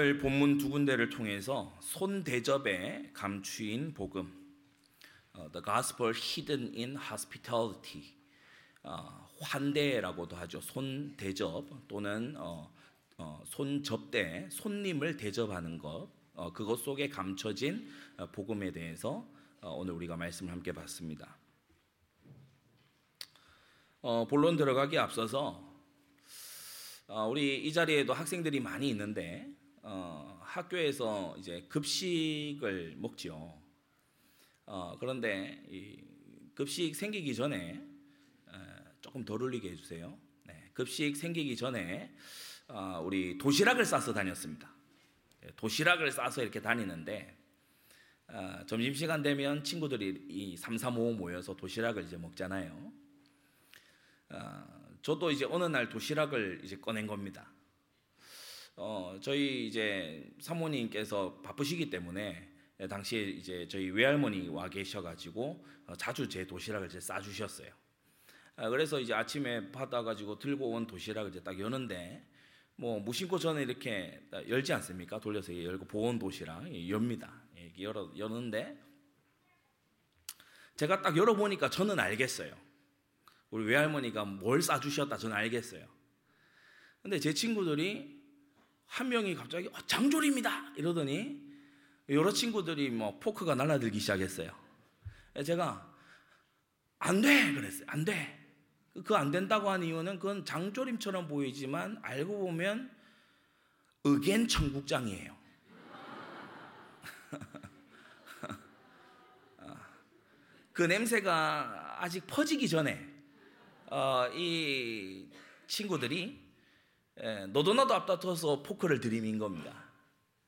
오늘 본문 두 군데를 통해서 손 대접에 감추인 복음, 어, The Gospel Hidden in Hospitality, 어, 환대라고도 하죠. 손 대접 또는 어, 어, 손 접대, 손님을 대접하는 것, 어, 그것 속에 감춰진 어, 복음에 대해서 어, 오늘 우리가 말씀을 함께 봤습니다. 어, 본론 들어가기 앞서서 어, 우리 이 자리에도 학생들이 많이 있는데 어, 학교에서 이제 급식을 먹죠. 어, 그런데 급식 생기기 전에 조금 덜 울리게 해주세요. 네, 급식 생기기 전에 어, 우리 도시락을 싸서 다녔습니다. 예, 도시락을 싸서 이렇게 다니는데 어, 점심 시간 되면 친구들이 이 3, 3, 5 모여서 도시락을 이제 먹잖아요. 어, 저도 이제 어느 날 도시락을 이제 꺼낸 겁니다. 어, 저희 이제 사모님께서 바쁘시기 때문에 당시에 이제 저희 외할머니 와 계셔가지고 어, 자주 제 도시락을 이제 싸주셨어요. 아, 그래서 이제 아침에 받아가지고 들고 온 도시락을 이제 딱 여는데 뭐 무심코 저는 이렇게 열지 않습니까? 돌려서 열고 보온 도시락 엽니다. 열어 여는데 제가 딱 열어보니까 저는 알겠어요. 우리 외할머니가 뭘 싸주셨다 저는 알겠어요. 근데 제 친구들이 한 명이 갑자기 어, 장조림이다 이러더니 여러 친구들이 뭐 포크가 날아들기 시작했어요. 제가 안 돼 그랬어요. 안 돼. 그 안 된다고 한 이유는 그건 장조림처럼 보이지만 알고 보면 의견 청국장이에요. 그 냄새가 아직 퍼지기 전에 어, 이 친구들이 예, 너도 나도 앞다퉈서 포크를 들이민 겁니다.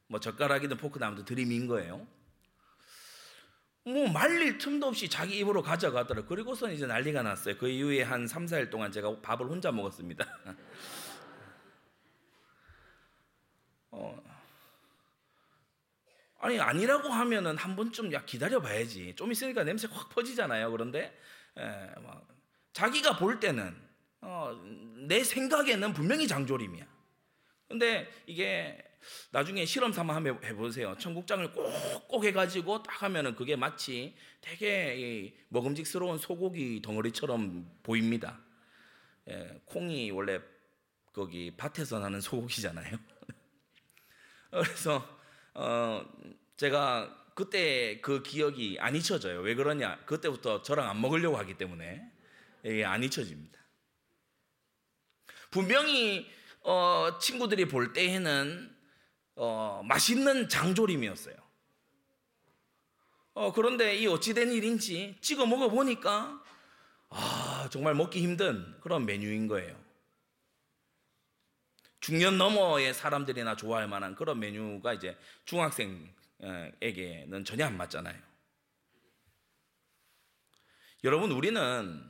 뭐 젓가락이든 포크 나무도 들이민 거예요. 뭐 말릴 틈도 없이 자기 입으로 가져가더라. 그리고선 이제 난리가 났어요. 그 이후에 한 3, 4일 동안 제가 밥을 혼자 먹었습니다. 어. 아니 아니라고 하면은 한 번쯤 야 기다려 봐야지. 좀 있으니까 냄새 확 퍼지잖아요. 그런데 에, 예, 막 자기가 볼 때는 어, 내 생각에는 분명히 장조림이야. 근데 이게 나중에 실험 삼아 한번 해보세요. 청국장을 꼭꼭 해가지고 딱 하면은 그게 마치 되게 먹음직스러운 소고기 덩어리처럼 보입니다. 예, 콩이 원래 거기 밭에서 나는 소고기잖아요. 그래서 어, 제가 그때 그 기억이 안 잊혀져요. 왜 그러냐? 그때부터 저랑 안 먹으려고 하기 때문에. 예, 안 잊혀집니다. 분명히 어, 친구들이 볼 때에는 어, 맛있는 장조림이었어요. 어, 그런데 이 어찌된 일인지 찍어 먹어보니까 아, 정말 먹기 힘든 그런 메뉴인 거예요. 중년 너머의 사람들이나 좋아할 만한 그런 메뉴가 이제 중학생에게는 전혀 안 맞잖아요. 여러분, 우리는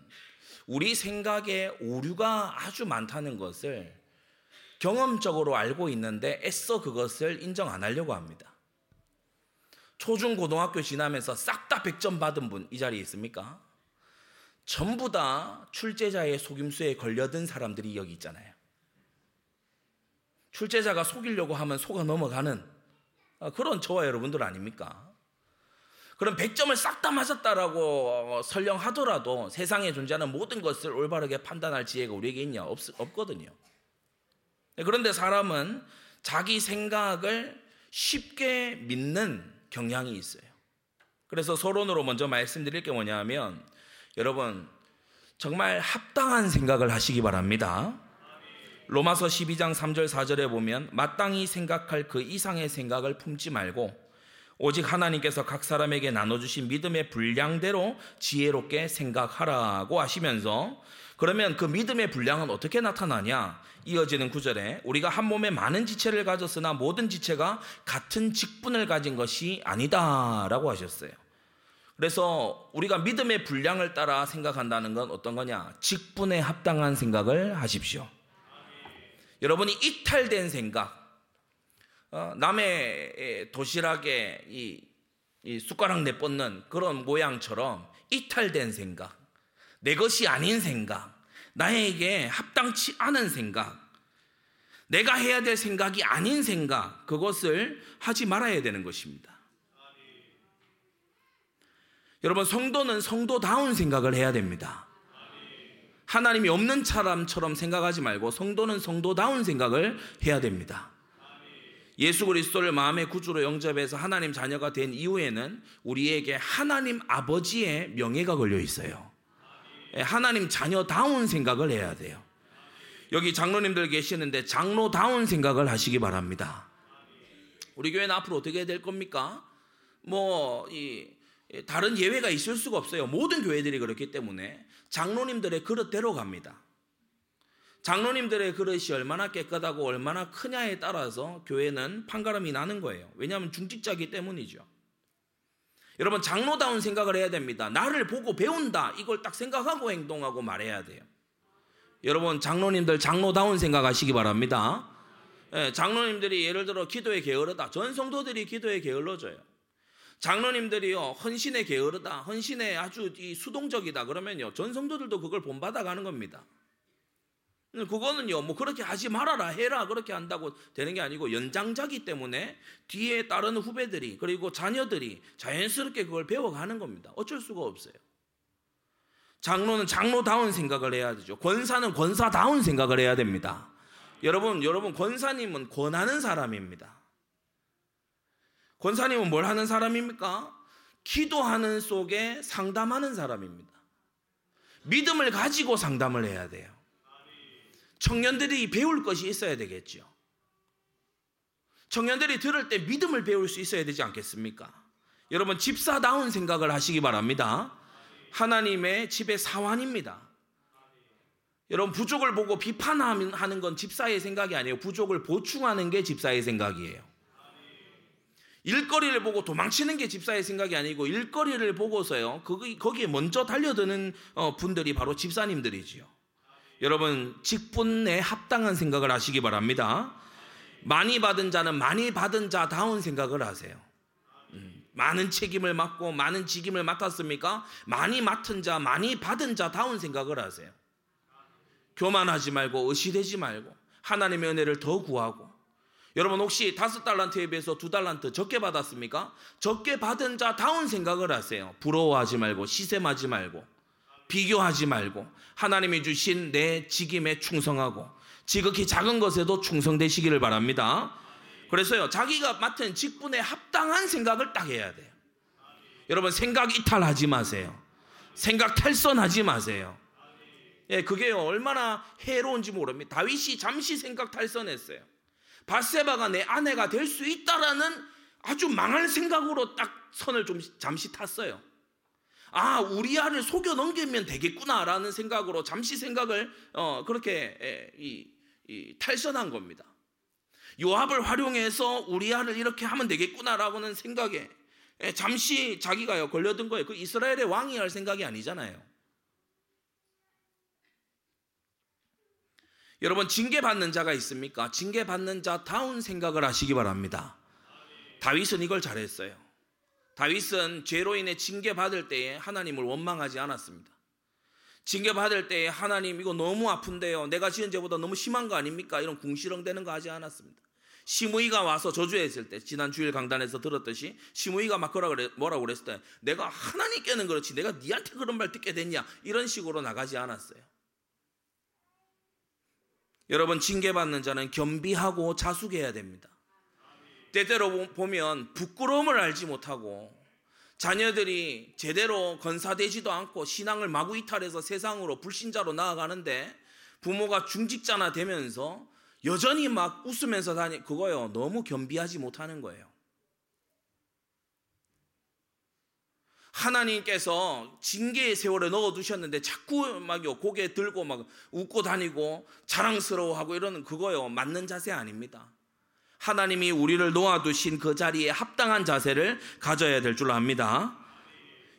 우리 생각에 오류가 아주 많다는 것을 경험적으로 알고 있는데 애써 그것을 인정 안 하려고 합니다. 초중 고등학교 지나면서 싹 다 100점 받은 분 이 자리에 있습니까? 전부 다 출제자의 속임수에 걸려든 사람들이 여기 있잖아요. 출제자가 속이려고 하면 속아 넘어가는 그런 저와 여러분들 아닙니까? 그럼 100점을 싹 다 맞았다라고 설령하더라도 세상에 존재하는 모든 것을 올바르게 판단할 지혜가 우리에게 있냐? 없, 없거든요. 네, 그런데 사람은 자기 생각을 쉽게 믿는 경향이 있어요. 그래서 서론으로 먼저 말씀드릴 게 뭐냐면 여러분 정말 합당한 생각을 하시기 바랍니다. 로마서 12장 3절 4절에 보면 마땅히 생각할 그 이상의 생각을 품지 말고 오직 하나님께서 각 사람에게 나눠주신 믿음의 분량대로 지혜롭게 생각하라고 하시면서 그러면 그 믿음의 분량은 어떻게 나타나냐? 이어지는 구절에 우리가 한 몸에 많은 지체를 가졌으나 모든 지체가 같은 직분을 가진 것이 아니다라고 하셨어요. 그래서 우리가 믿음의 분량을 따라 생각한다는 건 어떤 거냐? 직분에 합당한 생각을 하십시오. 여러분이 이탈된 생각, 어, 남의 도시락에 이, 이 숟가락 내뻗는 그런 모양처럼 이탈된 생각, 내 것이 아닌 생각, 나에게 합당치 않은 생각, 내가 해야 될 생각이 아닌 생각, 그것을 하지 말아야 되는 것입니다. 여러분, 성도는 성도다운 생각을 해야 됩니다. 하나님이 없는 사람처럼 생각하지 말고 성도는 성도다운 생각을 해야 됩니다. 예수 그리스도를 마음의 구주로 영접해서 하나님 자녀가 된 이후에는 우리에게 하나님 아버지의 명예가 걸려 있어요. 예, 하나님 자녀다운 생각을 해야 돼요. 여기 장로님들 계시는데 장로다운 생각을 하시기 바랍니다. 우리 교회는 앞으로 어떻게 될 겁니까? 뭐, 이, 다른 예외가 있을 수가 없어요. 모든 교회들이 그렇기 때문에 장로님들의 그릇대로 갑니다. 장로님들의 그릇이 얼마나 깨끗하고 얼마나 크냐에 따라서 교회는 판가름이 나는 거예요. 왜냐하면 중직자기 때문이죠. 여러분 장로다운 생각을 해야 됩니다. 나를 보고 배운다 이걸 딱 생각하고 행동하고 말해야 돼요. 여러분 장로님들 장로다운 생각하시기 바랍니다. 예, 장로님들이 예를 들어 기도에 게으르다. 전 성도들이 기도에 게을러져요. 장로님들이요 헌신에 게으르다. 헌신에 아주 수동적이다. 그러면요 전 성도들도 그걸 본받아 가는 겁니다. 그거는요, 뭐 그렇게 하지 말아라, 해라, 그렇게 한다고 되는 게 아니고 연장자기 때문에 뒤에 따르는 후배들이 그리고 자녀들이 자연스럽게 그걸 배워가는 겁니다. 어쩔 수가 없어요. 장로는 장로다운 생각을 해야 되죠. 권사는 권사다운 생각을 해야 됩니다. 여러분, 여러분, 권사님은 권하는 사람입니다. 권사님은 뭘 하는 사람입니까? 기도하는 속에 상담하는 사람입니다. 믿음을 가지고 상담을 해야 돼요. 청년들이 배울 것이 있어야 되겠죠. 청년들이 들을 때 믿음을 배울 수 있어야 되지 않겠습니까? 여러분 집사다운 생각을 하시기 바랍니다. 하나님의 집의 사환입니다. 여러분 부족을 보고 비판하는 건 집사의 생각이 아니에요. 부족을 보충하는 게 집사의 생각이에요. 일거리를 보고 도망치는 게 집사의 생각이 아니고 일거리를 보고서요. 거기에 먼저 달려드는 어, 분들이 바로 집사님들이지요. 여러분 직분에 합당한 생각을 하시기 바랍니다. 많이 받은 자는 많이 받은 자다운 생각을 하세요. 음, 많은 책임을 맡고 많은 직임을 맡았습니까? 많이 맡은 자, 많이 받은 자다운 생각을 하세요. 교만하지 말고 의시되지 말고 하나님의 은혜를 더 구하고 여러분 혹시 다섯 달란트에 비해서 두 달란트 적게 받았습니까? 적게 받은 자다운 생각을 하세요. 부러워하지 말고 시샘하지 말고 비교하지 말고 하나님이 주신 내 직임에 충성하고 지극히 작은 것에도 충성되시기를 바랍니다. 그래서요, 자기가 맡은 직분에 합당한 생각을 딱 해야 돼요. 여러분, 생각 이탈하지 마세요. 생각 탈선하지 마세요. 예, 그게요, 얼마나 해로운지 모릅니다. 다윗이 잠시 생각 탈선했어요. 바세바가 내 아내가 될 수 있다라는 아주 망할 생각으로 딱 선을 좀 잠시 탔어요. 아, 우리아를 속여 넘기면 되겠구나라는 생각으로 잠시 생각을 어, 그렇게 에, 이, 이, 탈선한 겁니다. 요압을 활용해서 우리아를 이렇게 하면 되겠구나라고는 생각에 에, 잠시 자기가요 걸려든 거예요. 그 이스라엘의 왕이 할 생각이 아니잖아요. 여러분 징계 받는 자가 있습니까? 징계 받는 자 다운 생각을 하시기 바랍니다. 다윗은 이걸 잘했어요. 다윗은 죄로 인해 징계받을 때에 하나님을 원망하지 않았습니다. 징계받을 때에 하나님 이거 너무 아픈데요. 내가 지은 죄보다 너무 심한 거 아닙니까? 이런 궁시렁대는 거 하지 않았습니다. 시므이가 와서 저주했을 때 지난 주일 강단에서 들었듯이 시므이가 막 뭐라고 그랬을 때 내가 하나님께는 그렇지 내가 니한테 그런 말 듣게 됐냐 이런 식으로 나가지 않았어요. 여러분 징계받는 자는 겸비하고 자숙해야 됩니다. 때때로 보면 부끄러움을 알지 못하고 자녀들이 제대로 건사되지도 않고 신앙을 마구 이탈해서 세상으로 불신자로 나아가는데 부모가 중직자나 되면서 여전히 막 웃으면서 다니 그거요 너무 겸비하지 못하는 거예요. 하나님께서 징계의 세월에 넣어 두셨는데 자꾸 막요 고개 들고 막 웃고 다니고 자랑스러워하고 이러는 그거요 맞는 자세 아닙니다. 하나님이 우리를 놓아두신 그 자리에 합당한 자세를 가져야 될줄 압니다.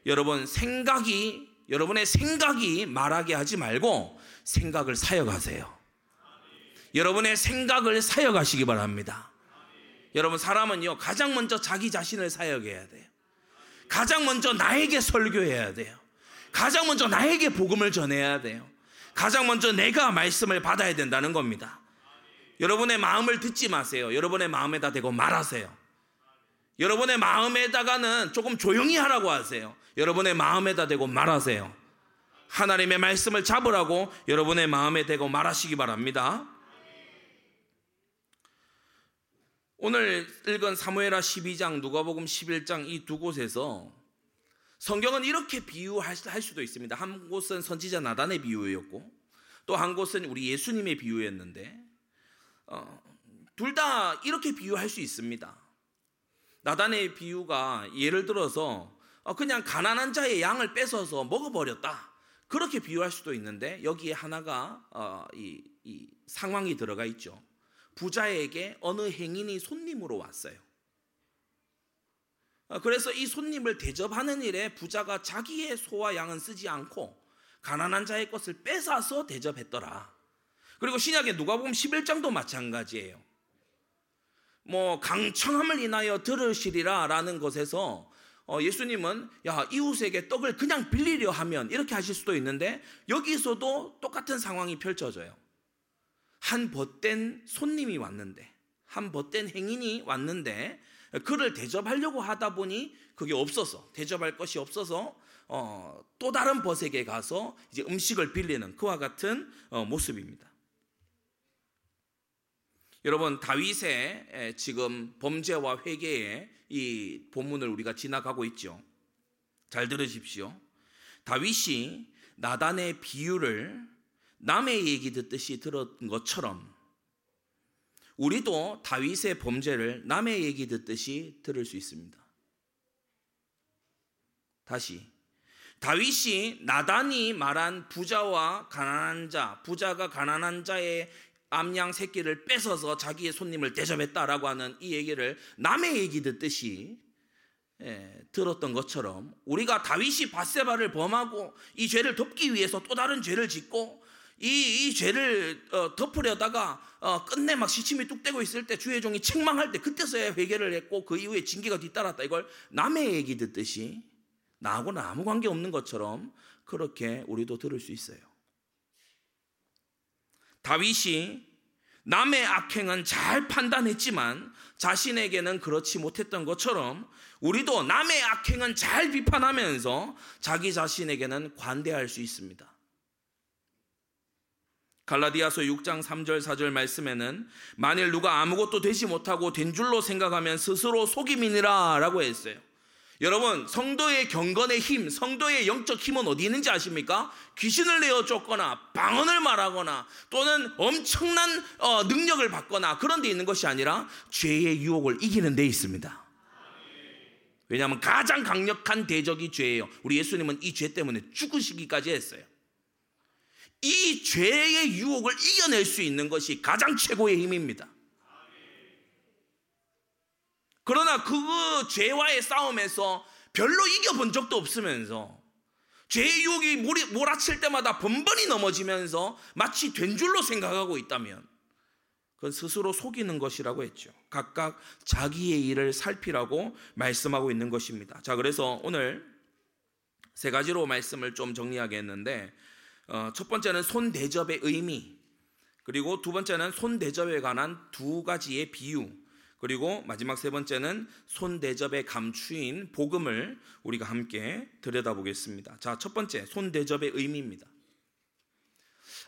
여러분, 생각이, 여러분의 생각이 말하게 하지 말고 생각을 사역하세요. 여러분의 생각을 사역하시기 바랍니다. 여러분, 사람은요, 가장 먼저 자기 자신을 사역해야 돼요. 가장 먼저 나에게 설교해야 돼요. 가장 먼저 나에게 복음을 전해야 돼요. 가장 먼저 내가 말씀을 받아야 된다는 겁니다. 여러분의 마음을 듣지 마세요. 여러분의 마음에다 대고 말하세요. 여러분의 마음에다가는 조금 조용히 하라고 하세요. 여러분의 마음에다 대고 말하세요. 하나님의 말씀을 잡으라고 여러분의 마음에 대고 말하시기 바랍니다. 오늘 읽은 사무엘하 12장, 누가복음 11장 이 두 곳에서 성경은 이렇게 비유할 수도 있습니다. 한 곳은 선지자 나단의 비유였고 또 한 곳은 우리 예수님의 비유였는데 어, 둘 다 이렇게 비유할 수 있습니다. 나단의 비유가 예를 들어서 어, 그냥 가난한 자의 양을 뺏어서 먹어버렸다. 그렇게 비유할 수도 있는데 여기에 하나가 어, 이, 이 상황이 들어가 있죠. 부자에게 어느 행인이 손님으로 왔어요. 어, 그래서 이 손님을 대접하는 일에 부자가 자기의 소와 양은 쓰지 않고 가난한 자의 것을 뺏어서 대접했더라. 그리고 신약의 누가복음 11장도 마찬가지예요. 뭐 강청함을 인하여 들으시리라라는 것에서 어, 예수님은 야 이웃에게 떡을 그냥 빌리려 하면 이렇게 하실 수도 있는데 여기서도 똑같은 상황이 펼쳐져요. 한 벗된 손님이 왔는데 한 벗된 행인이 왔는데 그를 대접하려고 하다 보니 그게 없어서 대접할 것이 없어서 어, 또 다른 벗에게 가서 이제 음식을 빌리는 그와 같은 어, 모습입니다. 여러분 다윗의 지금 범죄와 회개의 이 본문을 우리가 지나가고 있죠. 잘 들으십시오. 다윗이 나단의 비유를 남의 얘기 듣듯이 들었던 것처럼 우리도 다윗의 범죄를 남의 얘기 듣듯이 들을 수 있습니다. 다시 다윗이 나단이 말한 부자와 가난한 자, 부자가 가난한 자의 암양 새끼를 뺏어서 자기의 손님을 대접했다라고 하는 이 얘기를 남의 얘기 듣듯이 예, 들었던 것처럼 우리가 다윗이 바세바를 범하고 이 죄를 덮기 위해서 또 다른 죄를 짓고 이, 이 죄를 어, 덮으려다가 어, 끝내 막 시침이 뚝 떼고 있을 때 주의 종이 책망할 때 그때서야 회개를 했고 그 이후에 징계가 뒤따랐다 이걸 남의 얘기 듣듯이 나하고는 아무 관계 없는 것처럼 그렇게 우리도 들을 수 있어요. 다윗이 남의 악행은 잘 판단했지만 자신에게는 그렇지 못했던 것처럼 우리도 남의 악행은 잘 비판하면서 자기 자신에게는 관대할 수 있습니다. 갈라디아서 6장 3절 4절 말씀에는 만일 누가 아무것도 되지 못하고 된 줄로 생각하면 스스로 속임이니라 라고 했어요. 여러분, 성도의 경건의 힘, 성도의 영적 힘은 어디 있는지 아십니까? 귀신을 내어 쫓거나, 방언을 말하거나, 또는 엄청난 어, 능력을 받거나 그런 데 있는 것이 아니라 죄의 유혹을 이기는 데 있습니다. 왜냐하면 가장 강력한 대적이 죄예요. 우리 예수님은 이 죄 때문에 죽으시기까지 했어요. 이 죄의 유혹을 이겨낼 수 있는 것이 가장 최고의 힘입니다. 그러나 그 죄와의 싸움에서 별로 이겨본 적도 없으면서 죄의 유혹이 몰아칠 때마다 번번이 넘어지면서 마치 된 줄로 생각하고 있다면 그건 스스로 속이는 것이라고 했죠. 각각 자기의 일을 살피라고 말씀하고 있는 것입니다. 자, 그래서 오늘 세 가지로 말씀을 좀 정리하겠는데 어, 첫 번째는 손 대접의 의미, 그리고 두 번째는 손 대접에 관한 두 가지의 비유, 그리고 마지막 세 번째는 손 대접의 감추인 복음을 우리가 함께 들여다보겠습니다. 자, 첫 번째 손 대접의 의미입니다.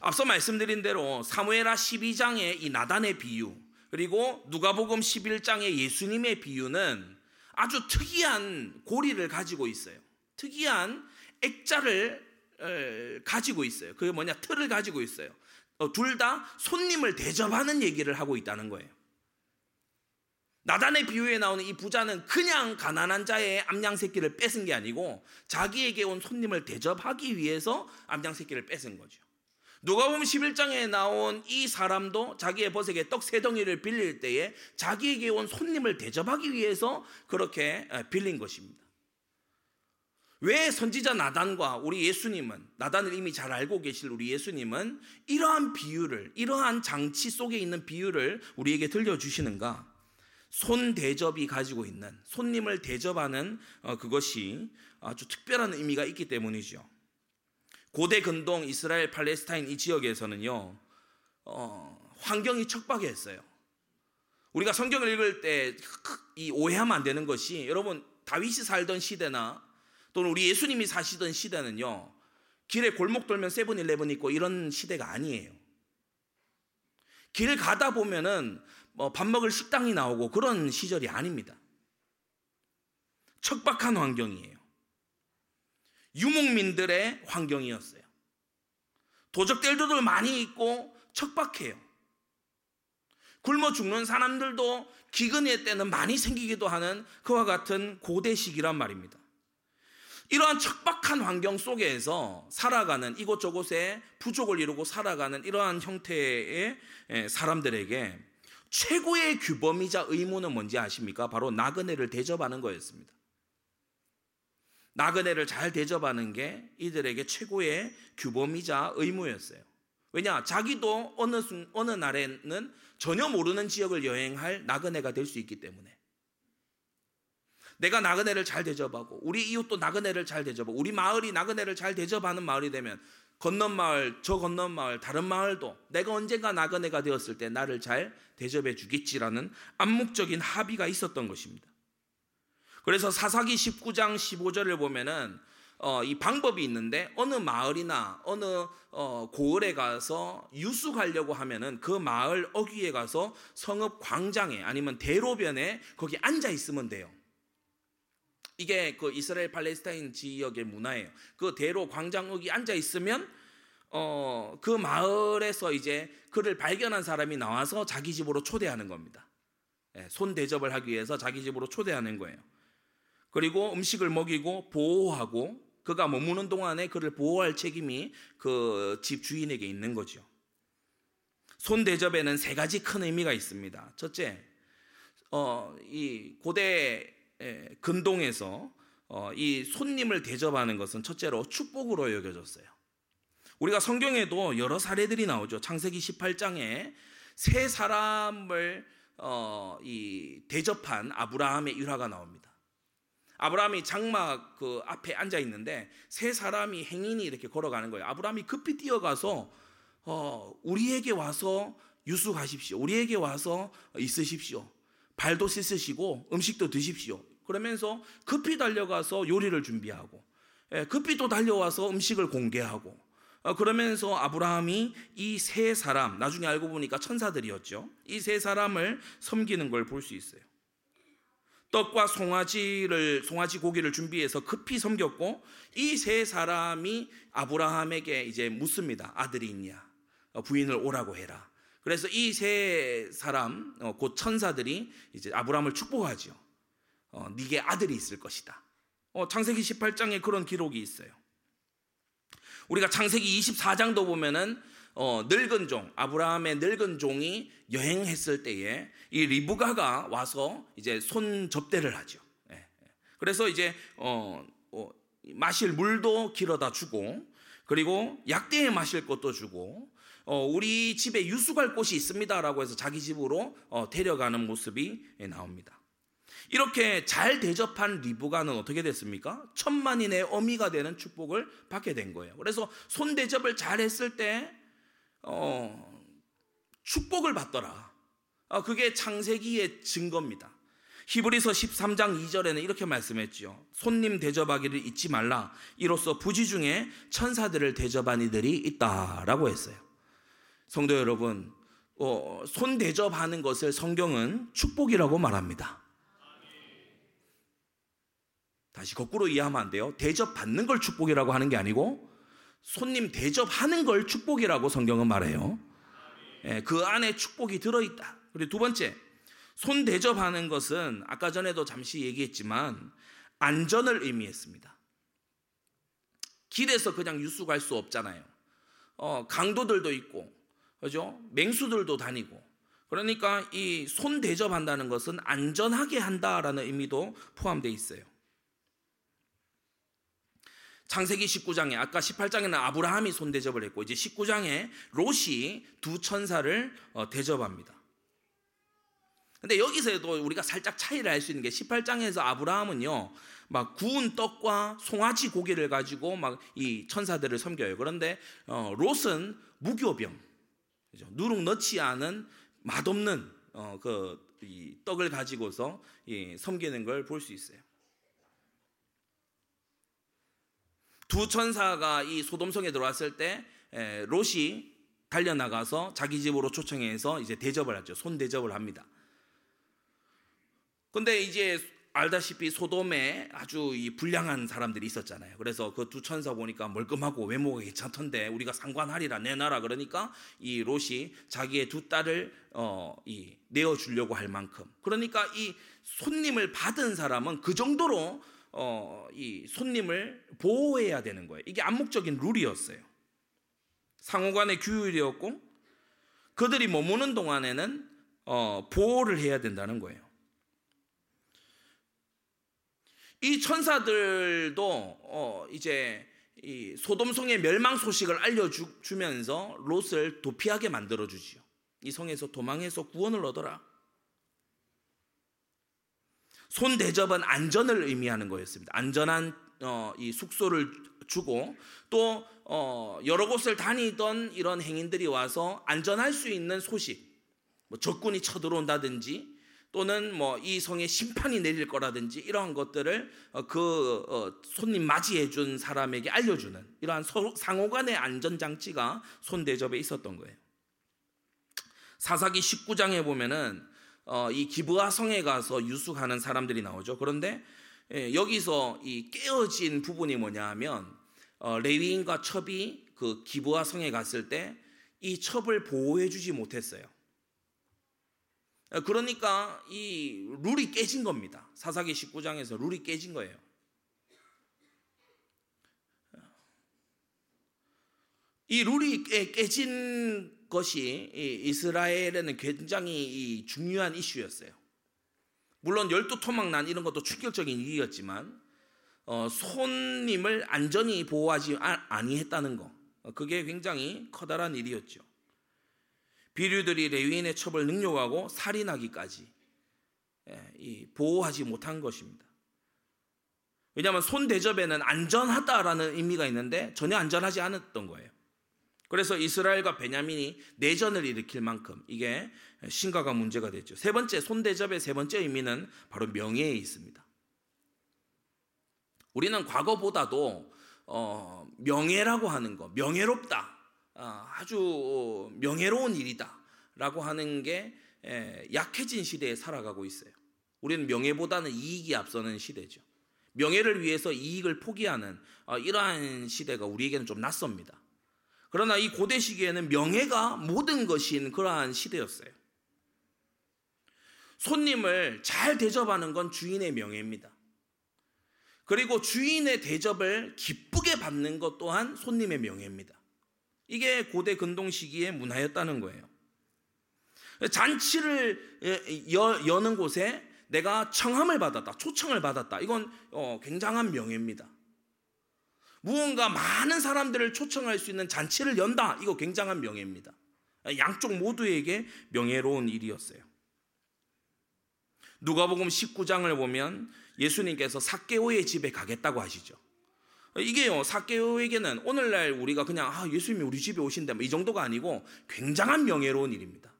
앞서 말씀드린 대로 사무엘하 12장의 이 나단의 비유 그리고 누가복음 11장의 예수님의 비유는 아주 특이한 고리를 가지고 있어요. 특이한 액자를 가지고 있어요. 그게 뭐냐 틀을 가지고 있어요. 어, 둘다 손님을 대접하는 얘기를 하고 있다는 거예요. 나단의 비유에 나오는 이 부자는 그냥 가난한 자의 암양 새끼를 뺏은 게 아니고 자기에게 온 손님을 대접하기 위해서 암양 새끼를 뺏은 거죠. 누가복음 11장에 나온 이 사람도 자기의 벗에게 떡 세 덩이를 빌릴 때에 자기에게 온 손님을 대접하기 위해서 그렇게 빌린 것입니다. 왜 선지자 나단과 우리 예수님은 나단을 이미 잘 알고 계실 우리 예수님은 이러한 비유를 이러한 장치 속에 있는 비유를 우리에게 들려 주시는가? 손 대접이 가지고 있는 손님을 대접하는 어, 그것이 아주 특별한 의미가 있기 때문이죠. 고대 근동 이스라엘 팔레스타인 이 지역에서는요, 어, 환경이 척박했어요. 우리가 성경을 읽을 때 이 오해하면 안 되는 것이 여러분 다윗이 살던 시대나 또는 우리 예수님이 사시던 시대는요. 길에 골목 돌면 세븐일레븐 있고 이런 시대가 아니에요. 길 가다 보면은 뭐 밥 먹을 식당이 나오고 그런 시절이 아닙니다. 척박한 환경이에요. 유목민들의 환경이었어요. 도적들도 많이 있고 척박해요. 굶어 죽는 사람들도 기근의 때는 많이 생기기도 하는 그와 같은 고대 시기란 말입니다. 이러한 척박한 환경 속에서 살아가는 이곳저곳에 부족을 이루고 살아가는 이러한 형태의 사람들에게 최고의 규범이자 의무는 뭔지 아십니까? 바로 나그네를 대접하는 거였습니다. 나그네를 잘 대접하는 게 이들에게 최고의 규범이자 의무였어요. 왜냐? 자기도 어느, 어느 날에는 전혀 모르는 지역을 여행할 나그네가 될 수 있기 때문에. 내가 나그네를 잘 대접하고 우리 이웃도 나그네를 잘 대접하고 우리 마을이 나그네를 잘 대접하는 마을이 되면 건넌 마을 저 건넌 마을 다른 마을도 내가 언젠가 나그네가 되었을 때 나를 잘 대접해 주겠지라는 암묵적인 합의가 있었던 것입니다. 그래서 사사기 19장 15절을 보면은 어, 이 방법이 있는데 어느 마을이나 어느 어, 고을에 가서 유숙하려고 하면은 그 마을 어귀에 가서 성읍 광장에 아니면 대로변에 거기 앉아 있으면 돼요. 이게 그 이스라엘 팔레스타인 지역의 문화예요. 그 대로 광장옥이 앉아 있으면 어, 그 마을에서 이제 그를 발견한 사람이 나와서 자기 집으로 초대하는 겁니다. 예, 손 대접을 하기 위해서 자기 집으로 초대하는 거예요. 그리고 음식을 먹이고 보호하고 그가 머무는 동안에 그를 보호할 책임이 그 집 주인에게 있는 거죠. 손 대접에는 세 가지 큰 의미가 있습니다. 첫째, 어, 이 고대 예, 근동에서 어, 이 손님을 대접하는 것은 첫째로 축복으로 여겨졌어요. 우리가 성경에도 여러 사례들이 나오죠. 창세기 18장에 세 사람을 어, 이 대접한 아브라함의 일화가 나옵니다. 아브라함이 장막 그 앞에 앉아 있는데 세 사람이 행인이 이렇게 걸어가는 거예요. 아브라함이 급히 뛰어가서 어, 우리에게 와서 유숙하십시오. 우리에게 와서 있으십시오. 발도 씻으시고 음식도 드십시오. 그러면서 급히 달려가서 요리를 준비하고 예, 급히 또 달려와서 음식을 공개하고 어, 그러면서 아브라함이 이 세 사람 나중에 알고 보니까 천사들이었죠. 이 세 사람을 섬기는 걸 볼 수 있어요. 떡과 송아지를 송아지 고기를 준비해서 급히 섬겼고 이 세 사람이 아브라함에게 이제 묻습니다. 아들이 있냐? 어, 부인을 오라고 해라. 그래서 이 세 사람 어, 곧 천사들이 이제 아브라함을 축복하죠. 어, 네게 아들이 있을 것이다. 어, 창세기 18장에 그런 기록이 있어요. 우리가 창세기 24장도 보면은 어, 늙은 종 아브라함의 늙은 종이 여행했을 때에 이 리브가가 와서 이제 손 접대를 하죠. 예, 예. 그래서 이제 어, 어, 마실 물도 길어다 주고 그리고 약대에 마실 것도 주고 어, 우리 집에 유숙할 곳이 있습니다라고 해서 자기 집으로 어, 데려가는 모습이 나옵니다. 이렇게 잘 대접한 리브가는 어떻게 됐습니까? 천만인의 어미가 되는 축복을 받게 된 거예요. 그래서 손 대접을 잘 했을 때, 어, 축복을 받더라. 어, 그게 창세기의 증거입니다. 히브리서 13장 2절에는 이렇게 말씀했지요. 손님 대접하기를 잊지 말라. 이로써 부지 중에 천사들을 대접한 이들이 있다라고 했어요. 성도 여러분, 어, 손 대접하는 것을 성경은 축복이라고 말합니다. 다시 거꾸로 이해하면 안 돼요. 대접 받는 걸 축복이라고 하는 게 아니고 손님 대접하는 걸 축복이라고 성경은 말해요. 예, 그 안에 축복이 들어있다. 그리고 두 번째, 손 대접하는 것은 아까 전에도 잠시 얘기했지만 안전을 의미했습니다. 길에서 그냥 유숙할 수 없잖아요. 어, 강도들도 있고, 그죠? 맹수들도 다니고. 그러니까 이 손 대접한다는 것은 안전하게 한다라는 의미도 포함되어 있어요. 창세기 19장에 아까 18장에는 아브라함이 손 대접을 했고 이제 19장에 롯이 두 천사를 어, 대접합니다. 근데 여기서도 우리가 살짝 차이를 알 수 있는 게 18장에서 아브라함은요, 막 구운 떡과 송아지 고기를 가지고 막 이 천사들을 섬겨요. 그런데 어, 롯은 무교병, 그죠? 누룩 넣지 않은 맛없는 어, 그 떡을 가지고서 이, 섬기는 걸 볼 수 있어요. 두 천사가 이 소돔성에 들어왔을 때 에, 롯이 달려나가서 자기 집으로 초청해서 이제 대접을 하죠. 손 대접을 합니다. 근데 이제 알다시피 소돔에 아주 이 불량한 사람들이 있었잖아요. 그래서 그 두 천사 보니까 멀끔하고 외모가 괜찮던데 우리가 상관하리라 내놔라 그러니까 이 롯이 자기의 두 딸을 어, 이 내어 주려고 할 만큼 그러니까 이 손님을 받은 사람은 그 정도로 어, 이 손님을 보호해야 되는 거예요. 이게 암묵적인 룰이었어요. 상호간의 규율이었고 그들이 머무는 동안에는 어, 보호를 해야 된다는 거예요. 이 천사들도 어, 이제 이 소돔성의 멸망 소식을 알려주면서 롯을 도피하게 만들어 주지요. 이 성에서 도망해서 구원을 얻어라. 손 대접은 안전을 의미하는 거였습니다. 안전한 어, 이 숙소를 주고 또 어, 여러 곳을 다니던 이런 행인들이 와서 안전할 수 있는 소식, 뭐 적군이 쳐들어온다든지 또는 뭐 이 성에 심판이 내릴 거라든지 이러한 것들을 어, 그 어, 손님 맞이해 준 사람에게 알려주는 이러한 상호간의 안전 장치가 손 대접에 있었던 거예요. 사사기 19장에 보면은 어, 이 기브아 성에 가서 유숙하는 사람들이 나오죠. 그런데 예, 여기서 이 깨어진 부분이 뭐냐 하면 어, 레위인과 첩이 그 기브아 성에 갔을 때 이 첩을 보호해 주지 못했어요. 어, 그러니까 이 룰이 깨진 겁니다. 사사기 19장에서 룰이 깨진 거예요. 이 룰이 깨 진 것이 이스라엘에는 굉장히 중요한 이슈였어요. 물론 열두 토막난 이런 것도 충격적인 일이었지만 어, 손님을 안전히 보호하지 아, 아니했다는 거 어, 그게 굉장히 커다란 일이었죠. 비류들이 레위인의 첩을 능욕하고 살인하기까지 예, 보호하지 못한 것입니다. 왜냐하면 손 대접에는 안전하다라는 의미가 있는데 전혀 안전하지 않았던 거예요. 그래서 이스라엘과 베냐민이 내전을 일으킬 만큼 이게 심각한 문제가 됐죠. 세 번째 손 대접의 세 번째 의미는 바로 명예에 있습니다. 우리는 과거보다도 어, 명예라고 하는 거, 명예롭다, 아, 아주 명예로운 일이다라고 하는 게 에, 약해진 시대에 살아가고 있어요. 우리는 명예보다는 이익이 앞서는 시대죠. 명예를 위해서 이익을 포기하는 어, 이러한 시대가 우리에게는 좀 낯섭니다. 그러나 이 고대 시기에는 명예가 모든 것인 그러한 시대였어요. 손님을 잘 대접하는 건 주인의 명예입니다. 그리고 주인의 대접을 기쁘게 받는 것 또한 손님의 명예입니다. 이게 고대 근동 시기의 문화였다는 거예요. 잔치를 여, 는 곳에 내가 청함을 받았다, 초청을 받았다. 이건 어, 굉장한 명예입니다. 무언가 많은 사람들을 초청할 수 있는 잔치를 연다. 이거 굉장한 명예입니다. 양쪽 모두에게 명예로운 일이었어요. 누가복음 19장을 보면 예수님께서 사케오의 집에 가겠다고 하시죠. 이게요, 사케오에게는 오늘날 우리가 그냥 아, 예수님이 우리 집에 오신다 뭐 이 정도가 아니고 굉장한 명예로운 일입니다.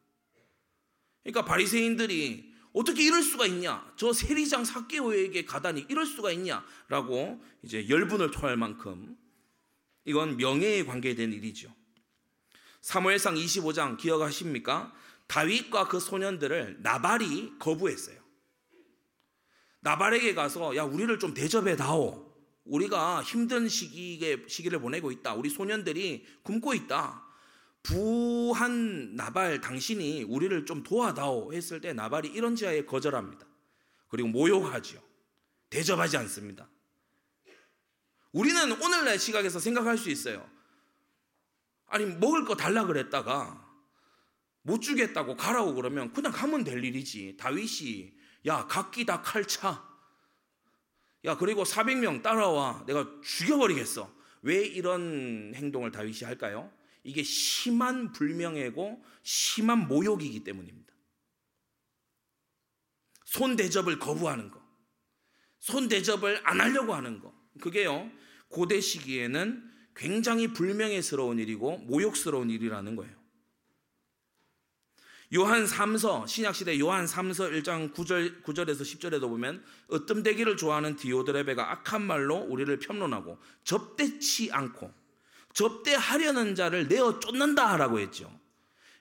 그러니까 바리새인들이 어떻게 이럴 수가 있냐? 저 세리장 사케오에게 가다니 이럴 수가 있냐라고 이제 열분을 토할 만큼 이건 명예에 관계된 일이죠. 사무엘상 25장 기억하십니까? 다윗과 그 소년들을 나발이 거부했어요. 나발에게 가서 야 우리를 좀 대접해 다오. 우리가 힘든 시기에 시기를 보내고 있다. 우리 소년들이 굶고 있다. 부한 나발 당신이 우리를 좀 도와다오 했을 때 나발이 이런 지하에 거절합니다. 그리고 모욕하지요. 대접하지 않습니다. 우리는 오늘날 시각에서 생각할 수 있어요. 아니 먹을 거 달라 그랬다가 못 주겠다고 가라고 그러면 그냥 가면 될 일이지. 다윗이 야 각기 다 칼차. 야 그리고 400명 따라와 내가 죽여버리겠어. 왜 이런 행동을 다윗이 할까요? 이게 심한 불명예고 심한 모욕이기 때문입니다. 손 대접을 거부하는 거. 손 대접을 안 하려고 하는 거. 그게요. 고대 시기에는 굉장히 불명예스러운 일이고 모욕스러운 일이라는 거예요. 요한 3서 신약시대 요한 3서 1장 9절, 9절에서 10절에도 보면 으뜸되기를 좋아하는 디오드레베가 악한 말로 우리를 평론하고 접대치 않고 접대하려는 자를 내어 쫓는다라고 했죠.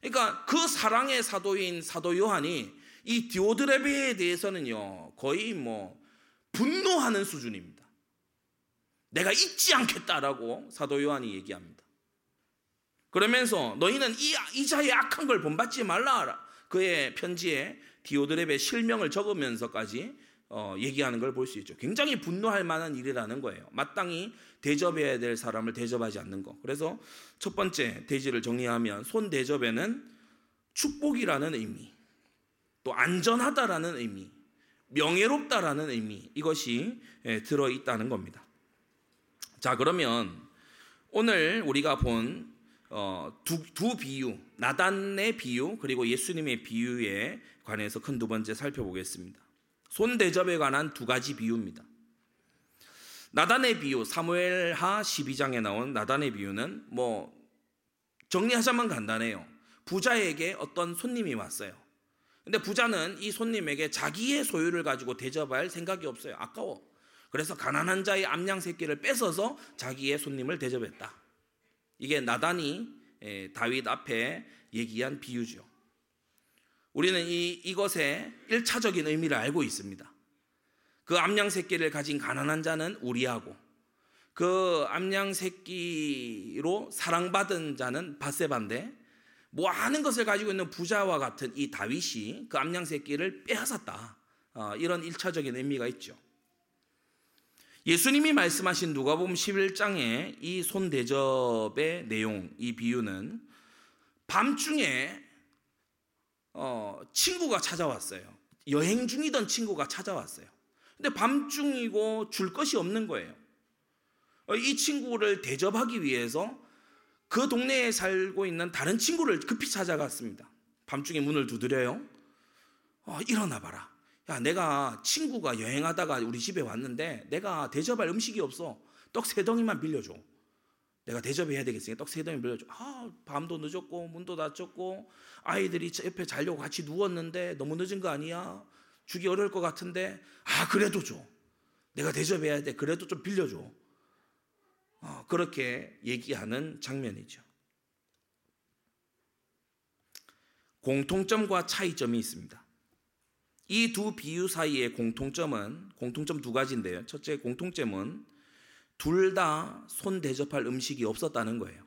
그러니까 그 사랑의 사도인 사도 요한이 이 디오드레베에 대해서는요 거의 뭐 분노하는 수준입니다. 내가 잊지 않겠다라고 사도 요한이 얘기합니다. 그러면서 너희는 이, 이 자의 악한 걸 본받지 말라. 그의 편지에 디오드랩의 실명을 적으면서까지 어, 얘기하는 걸 볼 수 있죠. 굉장히 분노할 만한 일이라는 거예요. 마땅히 대접해야 될 사람을 대접하지 않는 거. 그래서 첫 번째 대지를 정리하면 손 대접에는 축복이라는 의미, 또 안전하다라는 의미, 명예롭다라는 의미 이것이 예, 들어 있다는 겁니다. 자 그러면 오늘 우리가 본 어, 두, 두 비유, 나단의 비유 그리고 예수님의 비유에 관해서 큰 두 번째 살펴보겠습니다. 손 대접에 관한 두 가지 비유입니다. 나단의 비유, 사무엘하 12장에 나온 나단의 비유는 뭐 정리하자면 간단해요. 부자에게 어떤 손님이 왔어요. 근데 부자는 이 손님에게 자기의 소유를 가지고 대접할 생각이 없어요. 아까워. 그래서 가난한 자의 암양 새끼를 뺏어서 자기의 손님을 대접했다. 이게 나단이 다윗 앞에 얘기한 비유죠. 우리는 이, 이것의 1차적인 의미를 알고 있습니다. 그 암양 새끼를 가진 가난한 자는 우리하고 그 암양 새끼로 사랑받은 자는 밧세반데 많은 것을 가지고 있는 부자와 같은 이 다윗이 그 암양 새끼를 빼앗았다. 어, 이런 1차적인 의미가 있죠. 예수님이 말씀하신 누가복음 11장의 이 손 대접의 내용, 이 비유는 밤중에 어, 친구가 찾아왔어요. 여행 중이던 친구가 찾아왔어요. 근데 밤중이고 줄 것이 없는 거예요. 어, 이 친구를 대접하기 위해서 그 동네에 살고 있는 다른 친구를 급히 찾아갔습니다. 밤중에 문을 두드려요. 어, 일어나 봐라. 야, 내가 친구가 여행하다가 우리 집에 왔는데 내가 대접할 음식이 없어. 떡 세 덩이만 빌려줘. 내가 대접해야 되겠으니까 떡 세 덩이 빌려줘. 아, 밤도 늦었고 문도 닫혔고 아이들이 옆에 자려고 같이 누웠는데 너무 늦은 거 아니야? 주기 어려울 것 같은데 아 그래도 줘. 내가 대접해야 돼. 그래도 좀 빌려줘. 어, 그렇게 얘기하는 장면이죠. 공통점과 차이점이 있습니다. 이 두 비유 사이의 공통점은 공통점 두 가지인데요. 첫째 공통점은 둘 다 손 대접할 음식이 없었다는 거예요.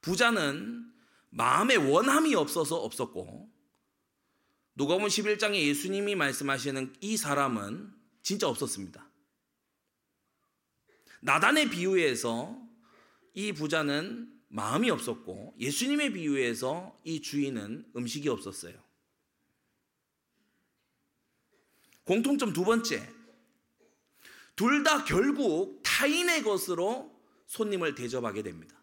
부자는 마음에 원함이 없어서 없었고 누가복음 11장에 예수님이 말씀하시는 이 사람은 진짜 없었습니다. 나단의 비유에서 이 부자는 마음이 없었고 예수님의 비유에서 이 주인은 음식이 없었어요. 공통점 두 번째. 둘 다 결국 타인의 것으로 손님을 대접하게 됩니다.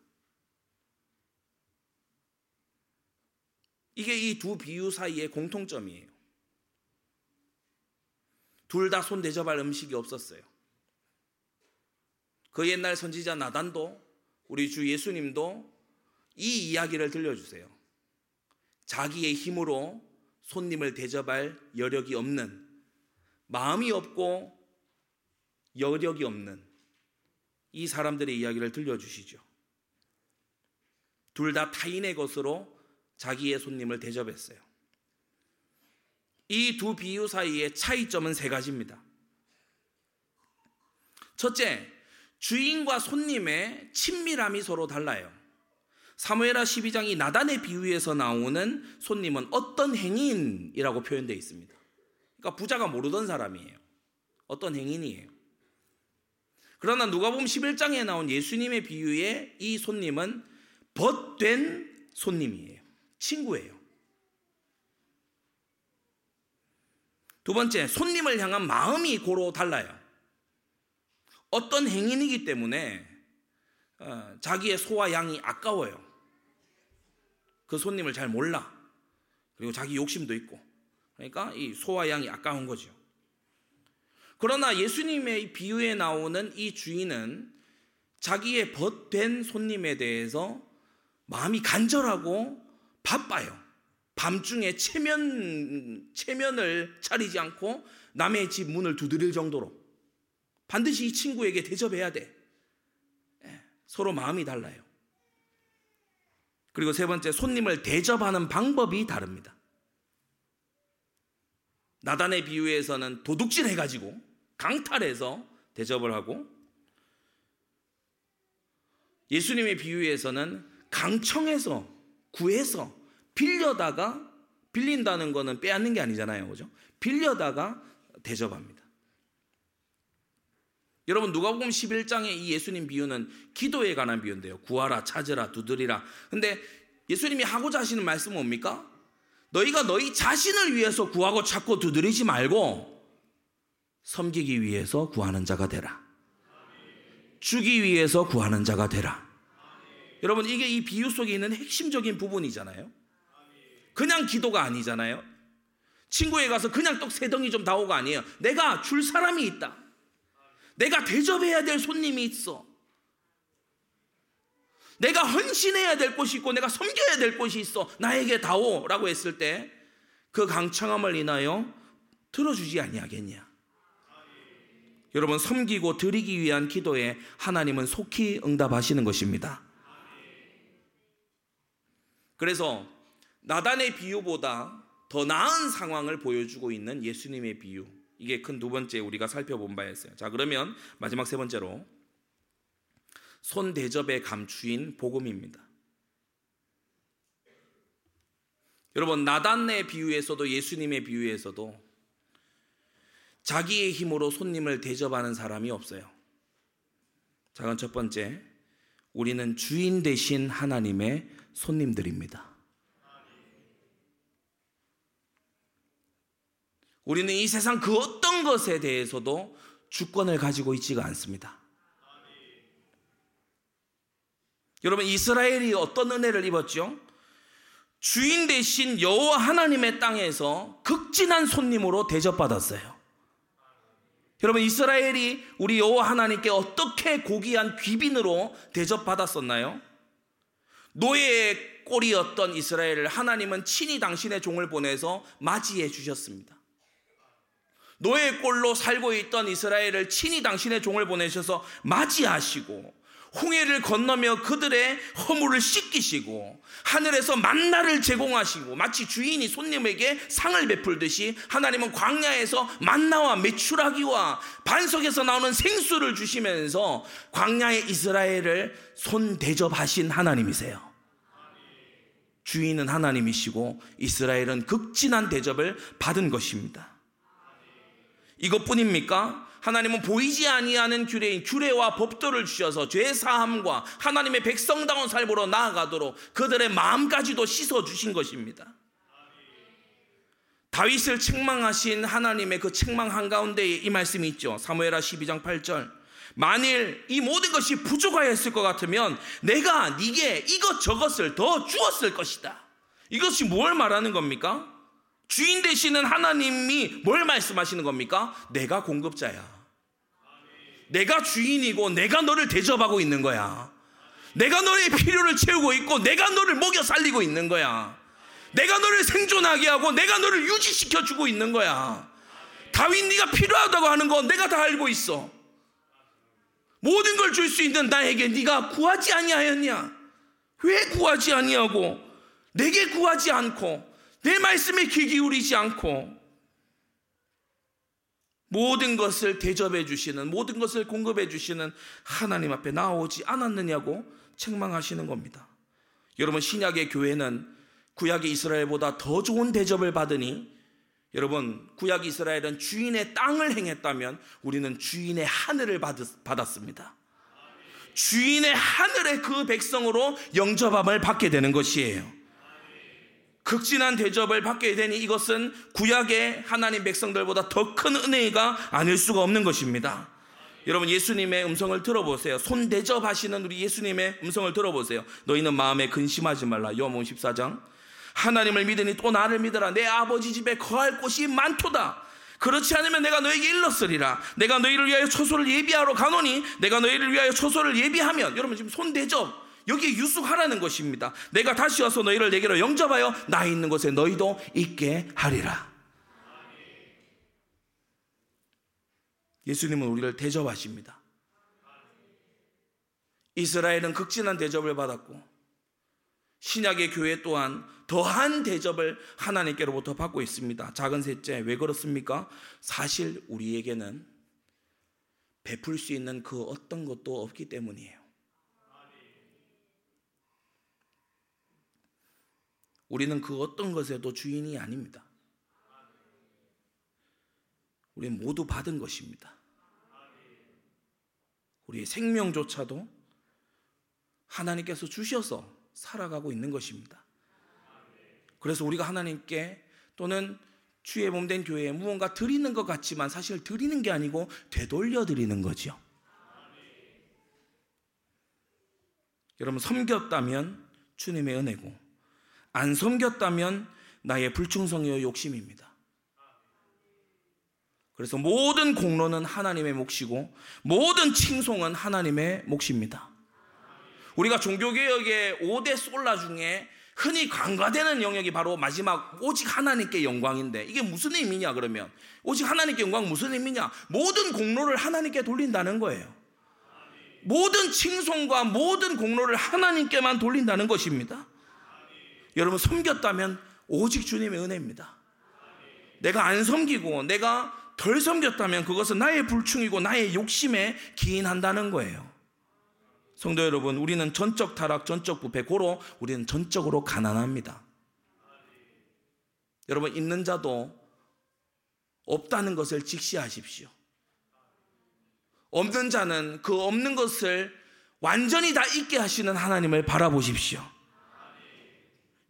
이게 이 두 비유 사이의 공통점이에요. 둘 다 손 대접할 음식이 없었어요. 그 옛날 선지자 나단도 우리 주 예수님도 이 이야기를 들려주세요. 자기의 힘으로 손님을 대접할 여력이 없는 마음이 없고 여력이 없는 이 사람들의 이야기를 들려주시죠. 둘 다 타인의 것으로 자기의 손님을 대접했어요. 이 두 비유 사이의 차이점은 세 가지입니다. 첫째, 주인과 손님의 친밀함이 서로 달라요. 사무엘하 12장이 나단의 비유에서 나오는 손님은 어떤 행인이라고 표현되어 있습니다. 그러니까 부자가 모르던 사람이에요. 어떤 행인이에요. 그러나 누가 보면 11장에 나온 예수님의 비유에 이 손님은 벗된 손님이에요. 친구예요. 두 번째, 손님을 향한 마음이 고로 달라요. 어떤 행인이기 때문에 어, 자기의 소와 양이 아까워요. 그 손님을 잘 몰라. 그리고 자기 욕심도 있고. 그러니까 이 소와 양이 아까운 거죠. 그러나 예수님의 비유에 나오는 이 주인은 자기의 벗된 손님에 대해서 마음이 간절하고 바빠요. 밤중에 체면 체면을 차리지 않고 남의 집 문을 두드릴 정도로 반드시 이 친구에게 대접해야 돼. 예, 서로 마음이 달라요. 그리고 세 번째 손님을 대접하는 방법이 다릅니다. 나단의 비유에서는 도둑질 해가지고 강탈해서 대접을 하고 예수님의 비유에서는 강청해서 구해서 빌려다가 빌린다는 거는 빼앗는 게 아니잖아요. 그죠? 빌려다가 대접합니다. 여러분 누가복음 11장의 이 예수님 비유는 기도에 관한 비유인데요. 구하라, 찾으라, 두드리라. 근데 예수님이 하고자 하시는 말씀은 뭡니까? 너희가 너희 자신을 위해서 구하고 찾고 두드리지 말고 섬기기 위해서 구하는 자가 되라. 주기 위해서 구하는 자가 되라. 여러분 이게 이 비유 속에 있는 핵심적인 부분이잖아요. 그냥 기도가 아니잖아요. 친구에 가서 그냥 떡 세 덩이 좀 다오가 아니에요. 내가 줄 사람이 있다. 내가 대접해야 될 손님이 있어. 내가 헌신해야 될 곳이 있고 내가 섬겨야 될 곳이 있어. 나에게 다오라고 했을 때 그 강청함을 인하여 들어주지 아니하겠냐. 여러분 섬기고 드리기 위한 기도에 하나님은 속히 응답하시는 것입니다. 그래서 나단의 비유보다 더 나은 상황을 보여주고 있는 예수님의 비유. 이게 큰 두 번째 우리가 살펴본 바였어요. 자, 그러면 마지막 세 번째로 손 대접의 감추인 복음입니다. 여러분, 나단의 비유에서도 예수님의 비유에서도 자기의 힘으로 손님을 대접하는 사람이 없어요. 자, 그럼 첫 번째, 우리는 주인 대신 하나님의 손님들입니다. 우리는 이 세상 그 어떤 것에 대해서도 주권을 가지고 있지가 않습니다. 여러분 이스라엘이 어떤 은혜를 입었죠? 주인 대신 여호와 하나님의 땅에서 극진한 손님으로 대접받았어요. 여러분 이스라엘이 우리 여호와 하나님께 어떻게 고귀한 귀빈으로 대접받았었나요? 노예의 꼴이었던 이스라엘을 하나님은 친히 당신의 종을 보내서 맞이해 주셨습니다. 노예 꼴로 살고 있던 이스라엘을 친히 당신의 종을 보내셔서 맞이하시고 홍해를 건너며 그들의 허물을 씻기시고 하늘에서 만나를 제공하시고 마치 주인이 손님에게 상을 베풀듯이 하나님은 광야에서 만나와 메추라기와 반석에서 나오는 생수를 주시면서 광야의 이스라엘을 손 대접하신 하나님이세요. 주인은 하나님이시고 이스라엘은 극진한 대접을 받은 것입니다. 이것뿐입니까? 하나님은 보이지 아니하는 규례인 규례와 법도를 주셔서 죄 사함과 하나님의 백성다운 삶으로 나아가도록 그들의 마음까지도 씻어 주신 것입니다. 다윗을 책망하신 하나님의 그 책망 한가운데에 이 말씀이 있죠. 사무엘하 12장 8절. 만일 이 모든 것이 부족하였을 것 같으면 내가 네게 이것 저것을 더 주었을 것이다. 이것이 뭘 말하는 겁니까? 주인 되시는 하나님이 뭘 말씀하시는 겁니까? 내가 공급자야. 내가 주인이고 내가 너를 대접하고 있는 거야. 내가 너의 필요를 채우고 있고 내가 너를 먹여 살리고 있는 거야. 내가 너를 생존하게 하고 내가 너를 유지시켜 주고 있는 거야. 다윗 네가 필요하다고 하는 거 내가 다 알고 있어. 모든 걸 줄 수 있는 나에게 네가 구하지 아니하였냐? 왜 구하지 아니하고 내게 구하지 않고 내 말씀에 귀 기울이지 않고 모든 것을 대접해 주시는 모든 것을 공급해 주시는 하나님 앞에 나오지 않았느냐고 책망하시는 겁니다. 여러분 신약의 교회는 구약의 이스라엘보다 더 좋은 대접을 받으니 여러분 구약 이스라엘은 주인의 땅을 행했다면 우리는 주인의 하늘을 받았습니다. 주인의 하늘의 그 백성으로 영접함을 받게 되는 것이에요. 극진한 대접을 받게 되니 이것은 구약의 하나님 백성들보다 더 큰 은혜가 아닐 수가 없는 것입니다. 여러분 예수님의 음성을 들어보세요. 손 대접하시는 우리 예수님의 음성을 들어보세요. 너희는 마음에 근심하지 말라. 요한복음 14장. 하나님을 믿으니 또 나를 믿어라. 내 아버지 집에 거할 곳이 많도다. 그렇지 않으면 내가 너에게 일렀으리라. 내가 너희를 위하여 초소를 예비하러 가노니 내가 너희를 위하여 초소를 예비하면 여러분 지금 손 대접 여기에 유숙하라는 것입니다. 내가 다시 와서 너희를 내게로 영접하여 나 있는 곳에 너희도 있게 하리라. 예수님은 우리를 대접하십니다. 이스라엘은 극진한 대접을 받았고 신약의 교회 또한 더한 대접을 하나님께로부터 받고 있습니다. 작은 셋째, 왜 그렇습니까? 사실 우리에게는 베풀 수 있는 그 어떤 것도 없기 때문이에요. 우리는 그 어떤 것에도 주인이 아닙니다. 우리는 모두 받은 것입니다. 우리의 생명조차도 하나님께서 주셔서 살아가고 있는 것입니다. 그래서 우리가 하나님께 또는 주의 몸 된 교회에 무언가 드리는 것 같지만 사실 드리는 게 아니고 되돌려 드리는 거죠. 여러분 섬겼다면 주님의 은혜고 안 섬겼다면 나의 불충성이요 욕심입니다. 그래서 모든 공로는 하나님의 몫이고 모든 칭송은 하나님의 몫입니다. 우리가 종교개혁의 5대 솔라 중에 흔히 간과되는 영역이 바로 마지막 오직 하나님께 영광인데 이게 무슨 의미냐 그러면 오직 하나님께 영광 무슨 의미냐 모든 공로를 하나님께 돌린다는 거예요. 모든 칭송과 모든 공로를 하나님께만 돌린다는 것입니다. 여러분 섬겼다면 오직 주님의 은혜입니다. 내가 안 섬기고 내가 덜 섬겼다면 그것은 나의 불충이고 나의 욕심에 기인한다는 거예요. 성도 여러분, 우리는 전적 타락, 전적 부패, 고로 우리는 전적으로 가난합니다. 여러분, 있는 자도 없다는 것을 직시하십시오. 없는 자는 그 없는 것을 완전히 다 있게 하시는 하나님을 바라보십시오.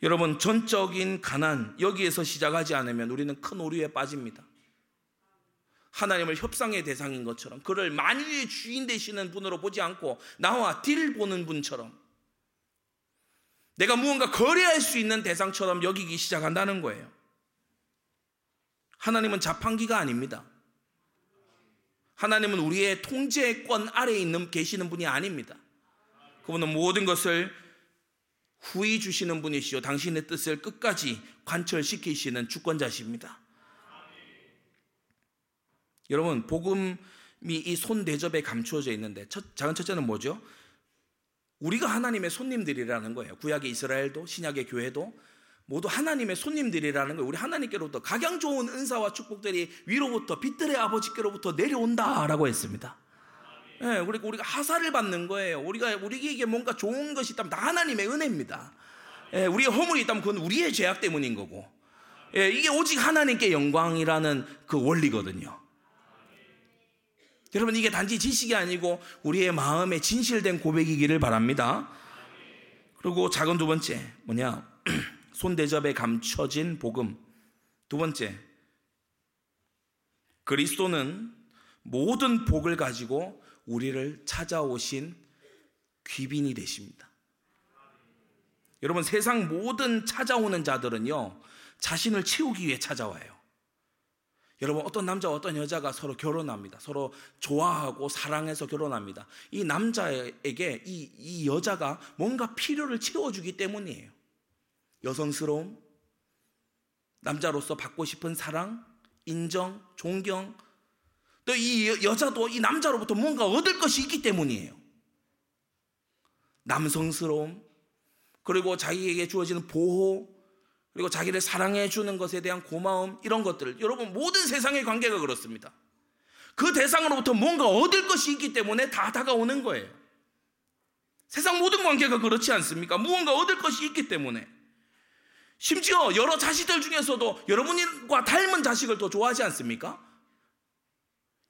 여러분, 전적인 가난, 여기에서 시작하지 않으면 우리는 큰 오류에 빠집니다. 하나님을 협상의 대상인 것처럼 그를 만유의 주인 되시는 분으로 보지 않고 나와 딜 보는 분처럼 내가 무언가 거래할 수 있는 대상처럼 여기기 시작한다는 거예요. 하나님은 자판기가 아닙니다. 하나님은 우리의 통제권 아래에 있는 계시는 분이 아닙니다. 그분은 모든 것을 후히 주시는 분이시요 당신의 뜻을 끝까지 관철시키시는 주권자십니다. 여러분 복음이 이 손 대접에 감추어져 있는데 첫, 작은 첫째는 뭐죠? 우리가 하나님의 손님들이라는 거예요. 구약의 이스라엘도 신약의 교회도 모두 하나님의 손님들이라는 거예요. 우리 하나님께로부터 각양 좋은 은사와 축복들이 위로부터 빛들의 아버지께로부터 내려온다라고 했습니다. 그리고 우리가 하사를 받는 거예요. 우리가 우리에게 뭔가 좋은 것이 있다면 다 하나님의 은혜입니다. 예, 네, 우리의 허물이 있다면 그건 우리의 죄악 때문인 거고. 예, 이게 오직 하나님께 영광이라는 그 원리거든요. 여러분 이게 단지 지식이 아니고 우리의 마음에 진실된 고백이기를 바랍니다. 그리고 작은 두 번째 뭐냐 손대접에 감춰진 복음. 두 번째 그리스도는 모든 복을 가지고 우리를 찾아오신 귀빈이 되십니다. 여러분 세상 모든 찾아오는 자들은요 자신을 채우기 위해 찾아와요. 여러분 어떤 남자와 어떤 여자가 서로 결혼합니다. 서로 좋아하고 사랑해서 결혼합니다. 이 남자에게 이, 이 여자가 뭔가 필요를 채워주기 때문이에요. 여성스러움, 남자로서 받고 싶은 사랑, 인정, 존경, 또 이 여자도 이 남자로부터 뭔가 얻을 것이 있기 때문이에요. 남성스러움, 그리고 자기에게 주어지는 보호, 그리고 자기를 사랑해 주는 것에 대한 고마움 이런 것들 여러분 모든 세상의 관계가 그렇습니다. 그 대상으로부터 뭔가 얻을 것이 있기 때문에 다 다가오는 거예요. 세상 모든 관계가 그렇지 않습니까? 무언가 얻을 것이 있기 때문에. 심지어 여러 자식들 중에서도 여러분과 닮은 자식을 더 좋아하지 않습니까?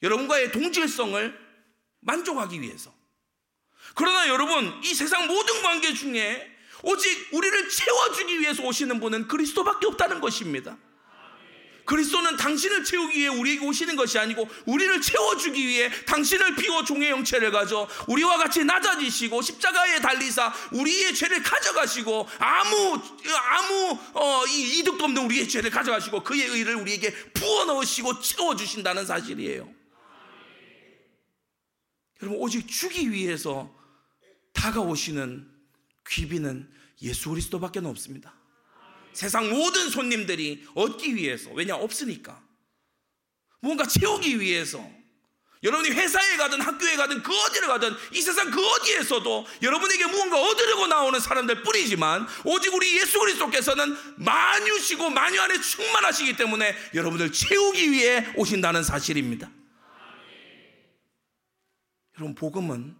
여러분과의 동질성을 만족하기 위해서. 그러나 여러분, 이 세상 모든 관계 중에 오직 우리를 채워주기 위해서 오시는 분은 그리스도밖에 없다는 것입니다. 그리스도는 당신을 채우기 위해 우리에게 오시는 것이 아니고 우리를 채워주기 위해 당신을 비워 종의 형체를 가져 우리와 같이 낮아지시고 십자가에 달리사 우리의 죄를 가져가시고 아무 아무 어, 이득도 없는 우리의 죄를 가져가시고 그의 의를 우리에게 부어 넣으시고 채워주신다는 사실이에요. 여러분 오직 주기 위해서 다가오시는 귀비는 예수 그리스도밖에 없습니다. 세상 모든 손님들이 얻기 위해서 왜냐 없으니까 뭔가 채우기 위해서 여러분이 회사에 가든 학교에 가든 그 어디를 가든 이 세상 그 어디에서도 여러분에게 무언가 얻으려고 나오는 사람들 뿐이지만 오직 우리 예수 그리스도께서는 만유시고 만유 안에 충만하시기 때문에 여러분을 채우기 위해 오신다는 사실입니다. 여러분 복음은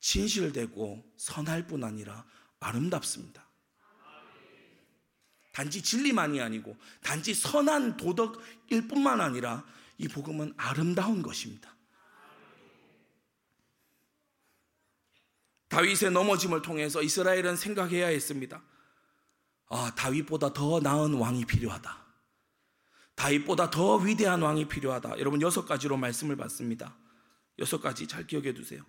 진실되고 선할 뿐 아니라 아름답습니다. 단지 진리만이 아니고 단지 선한 도덕일 뿐만 아니라 이 복음은 아름다운 것입니다. 다윗의 넘어짐을 통해서 이스라엘은 생각해야 했습니다. 아, 다윗보다 더 나은 왕이 필요하다. 다윗보다 더 위대한 왕이 필요하다. 여러분 여섯 가지로 말씀을 받습니다. 여섯 가지 잘 기억해 두세요.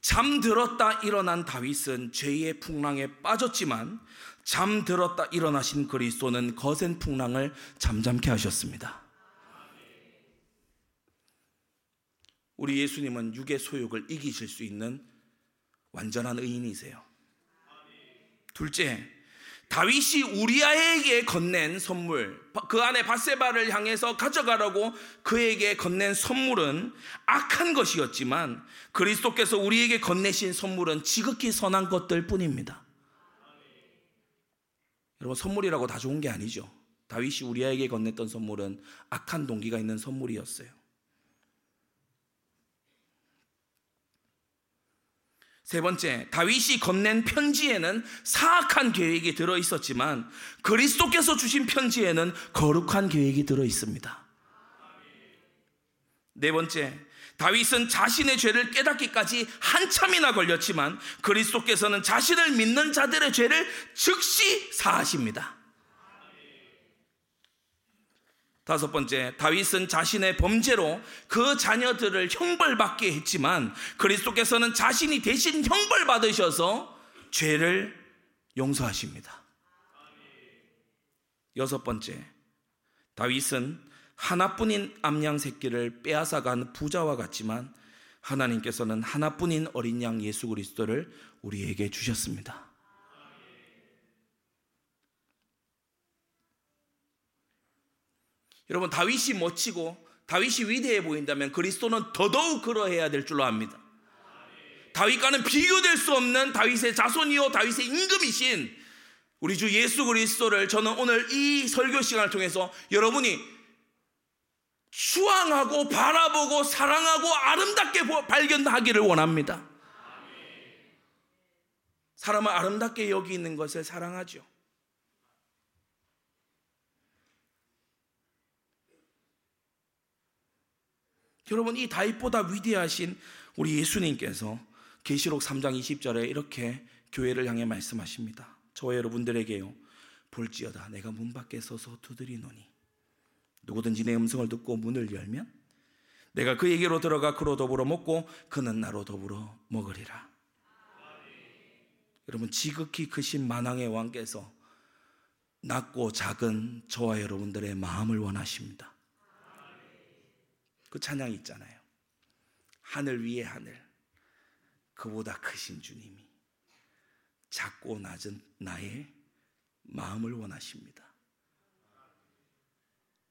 잠들었다 일어난 다윗은 죄의 풍랑에 빠졌지만 잠들었다 일어나신 그리스도는 거센 풍랑을 잠잠케 하셨습니다. 우리 예수님은 육의 소욕을 이기실 수 있는 완전한 의인이세요. 둘째, 다윗이 우리아에게 건넨 선물, 그 안에 바세바를 향해서 가져가라고 그에게 건넨 선물은 악한 것이었지만 그리스도께서 우리에게 건네신 선물은 지극히 선한 것들 뿐입니다. 여러분, 선물이라고 다 좋은 게 아니죠. 다윗이 우리아에게 건넸던 선물은 악한 동기가 있는 선물이었어요. 세 번째, 다윗이 건넨 편지에는 사악한 계획이 들어 있었지만 그리스도께서 주신 편지에는 거룩한 계획이 들어 있습니다. 네 번째, 다윗은 자신의 죄를 깨닫기까지 한참이나 걸렸지만 그리스도께서는 자신을 믿는 자들의 죄를 즉시 사하십니다. 다섯 번째, 다윗은 자신의 범죄로 그 자녀들을 형벌받게 했지만 그리스도께서는 자신이 대신 형벌받으셔서 죄를 용서하십니다. 여섯 번째, 다윗은 하나뿐인 암양 새끼를 빼앗아간 부자와 같지만 하나님께서는 하나뿐인 어린 양 예수 그리스도를 우리에게 주셨습니다. 여러분 다윗이 멋지고 다윗이 위대해 보인다면 그리스도는 더더욱 그러해야 될 줄로 압니다. 다윗과는 비교될 수 없는 다윗의 자손이요 다윗의 임금이신 우리 주 예수 그리스도를 저는 오늘 이 설교 시간을 통해서 여러분이 추앙하고 바라보고 사랑하고 아름답게 발견하기를 원합니다. 사람은 아름답게 여기 있는 것을 사랑하죠. 여러분 이 다윗보다 위대하신 우리 예수님께서 계시록 3장 20절에 이렇게 교회를 향해 말씀하십니다. 저와 여러분들에게요. 볼지어다 내가 문 밖에 서서 두드리노니 누구든지 내 음성을 듣고 문을 열면 내가 그에게로 들어가 그로 더불어 먹고 그는 나로 더불어 먹으리라. 여러분 지극히 크신 만왕의 왕께서 낮고 작은 저와 여러분들의 마음을 원하십니다. 그 찬양 있잖아요. 하늘 위에 하늘. 그보다 크신 주님이 작고 낮은 나의 마음을 원하십니다.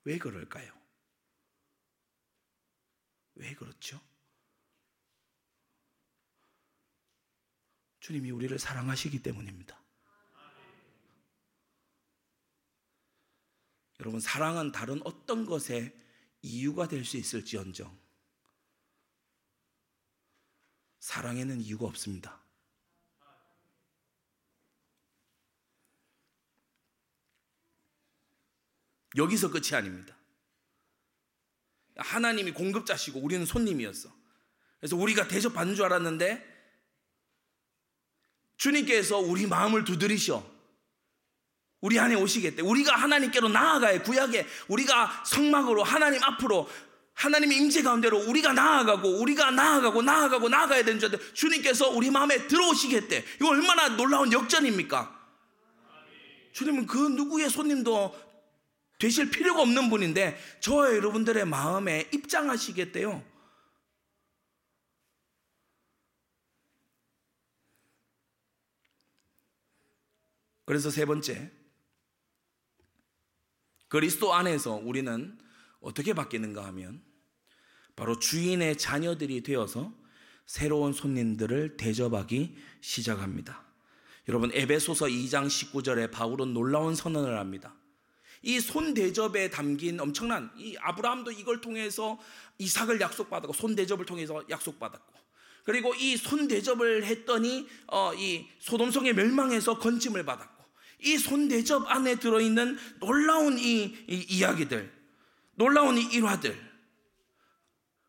왜 그럴까요? 왜 그렇죠? 주님이 우리를 사랑하시기 때문입니다. 여러분, 사랑은 다른 어떤 것에 이유가 될 수 있을지언정 사랑에는 이유가 없습니다. 여기서 끝이 아닙니다. 하나님이 공급자시고 우리는 손님이었어. 그래서 우리가 대접받는 줄 알았는데 주님께서 우리 마음을 두드리셔. 우리 안에 오시겠대. 우리가 하나님께로 나아가야 구약에 우리가 성막으로 하나님 앞으로 하나님의 임재 가운데로 우리가 나아가고 우리가 나아가고 나아가고 나아가야 되는 줄 주님께서 우리 마음에 들어오시겠대. 이거 얼마나 놀라운 역전입니까? 주님은 그 누구의 손님도 되실 필요가 없는 분인데 저와 여러분들의 마음에 입장하시겠대요. 그래서 세 번째, 그리스도 안에서 우리는 어떻게 바뀌는가 하면 바로 주인의 자녀들이 되어서 새로운 손님들을 대접하기 시작합니다. 여러분 에베소서 2장 19절에 바울은 놀라운 선언을 합니다. 이 손 대접에 담긴 엄청난 이 아브라함도 이걸 통해서 이삭을 약속받았고 손 대접을 통해서 약속받았고 그리고 이 손 대접을 했더니 어, 이 소돔성의 멸망에서 건짐을 받았고 이 손대접 안에 들어있는 놀라운 이, 이 이야기들 놀라운 이 일화들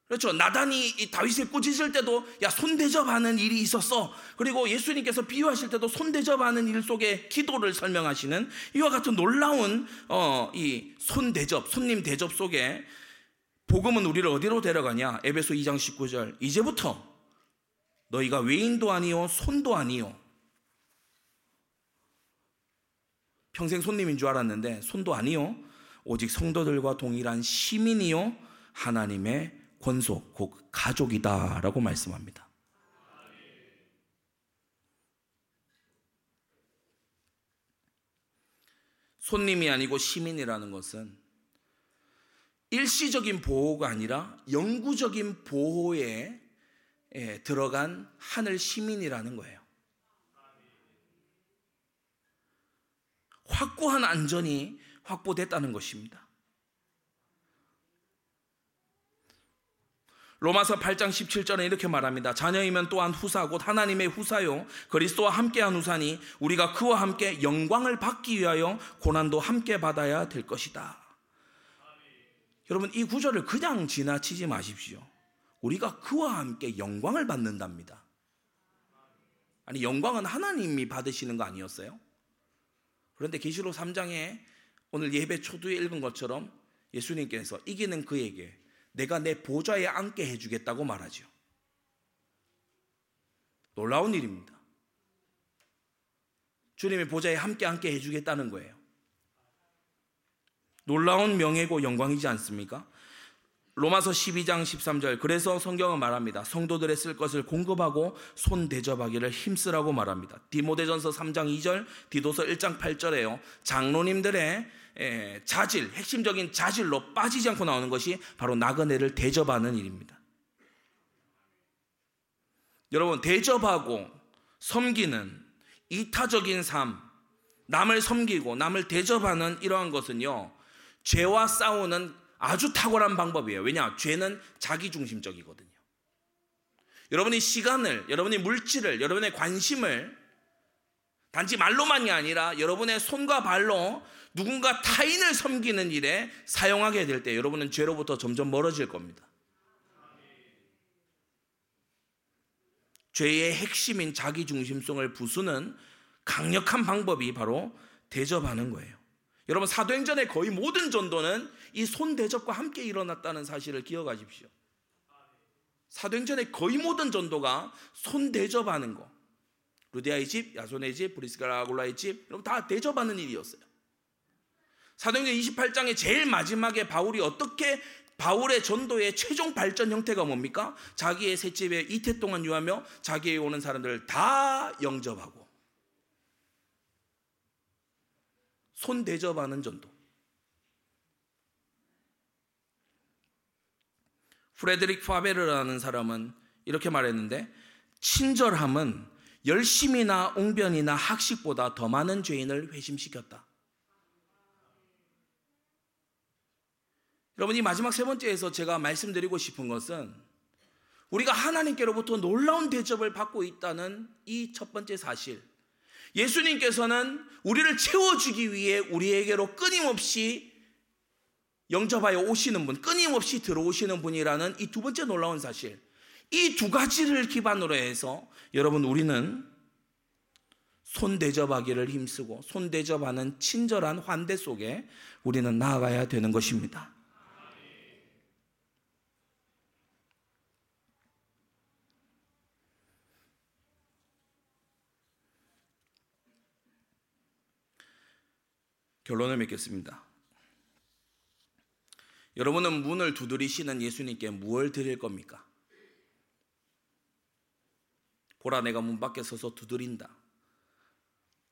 그렇죠. 나단이 다윗을 꾸짖을 때도 야 손대접하는 일이 있었어. 그리고 예수님께서 비유하실 때도 손대접하는 일 속에 기도를 설명하시는 이와 같은 놀라운 어, 이 손대접, 손님 대접 속에 복음은 우리를 어디로 데려가냐? 에베소 2장 19절. 이제부터 너희가 외인도 아니요 손도 아니요. 평생 손님인 줄 알았는데 손도 아니요. 오직 성도들과 동일한 시민이요 하나님의 권속, 곧 가족이다라고 말씀합니다. 손님이 아니고 시민이라는 것은 일시적인 보호가 아니라 영구적인 보호에 들어간 하늘 시민이라는 거예요. 확고한 안전이 확보됐다는 것입니다. 로마서 8장 17절에 이렇게 말합니다. 자녀이면 또한 후사 곧 하나님의 후사요 그리스도와 함께한 후사니 우리가 그와 함께 영광을 받기 위하여 고난도 함께 받아야 될 것이다. 여러분 이 구절을 그냥 지나치지 마십시오. 우리가 그와 함께 영광을 받는답니다. 아니 영광은 하나님이 받으시는 거 아니었어요? 그런데 계시록 3장에 오늘 예배 초두에 읽은 것처럼 예수님께서 이기는 그에게 내가 내 보좌에 앉게 해주겠다고 말하죠. 놀라운 일입니다. 주님의 보좌에 함께 앉게 해주겠다는 거예요. 놀라운 명예고 영광이지 않습니까? 로마서 12장 13절 그래서 성경은 말합니다. 성도들의 쓸 것을 공급하고 손 대접하기를 힘쓰라고 말합니다. 디모데전서 3장 2절, 디도서 1장 8절에요. 장로님들의 자질, 핵심적인 자질로 빠지지 않고 나오는 것이 바로 나그네를 대접하는 일입니다. 여러분, 대접하고 섬기는 이타적인 삶, 남을 섬기고 남을 대접하는 이러한 것은요, 죄와 싸우는 아주 탁월한 방법이에요. 왜냐? 죄는 자기중심적이거든요. 여러분이 시간을, 여러분이 물질을, 여러분의 관심을 단지 말로만이 아니라 여러분의 손과 발로 누군가 타인을 섬기는 일에 사용하게 될 때 여러분은 죄로부터 점점 멀어질 겁니다. 죄의 핵심인 자기중심성을 부수는 강력한 방법이 바로 대접하는 거예요. 여러분 사도행전의 거의 모든 전도는 이 손대접과 함께 일어났다는 사실을 기억하십시오. 사도행전의 거의 모든 전도가 손대접하는 거. 루디아의 집, 야손의 집, 브리스가라골라의 집, 여러분 다 대접하는 일이었어요. 사도행전 28장의 제일 마지막에 바울이 어떻게 바울의 전도의 최종 발전 형태가 뭡니까? 자기의 셋집에 이태 동안 유하며 자기에 오는 사람들을 다 영접하고 손 대접하는 전도. 프레드릭 파베르라는 사람은 이렇게 말했는데 친절함은 열심이나 옹변이나 학식보다 더 많은 죄인을 회심시켰다. 여러분 이 마지막 세 번째에서 제가 말씀드리고 싶은 것은 우리가 하나님께로부터 놀라운 대접을 받고 있다는 이 첫 번째 사실. 예수님께서는 우리를 채워주기 위해 우리에게로 끊임없이 영접하여 오시는 분, 끊임없이 들어오시는 분이라는 이 두 번째 놀라운 사실. 이 두 가지를 기반으로 해서 여러분 우리는 손 대접하기를 힘쓰고 손 대접하는 친절한 환대 속에 우리는 나아가야 되는 것입니다. 결론을 맺겠습니다. 여러분은 문을 두드리시는 예수님께 무엇을 드릴 겁니까? 보라 내가 문 밖에 서서 두드린다.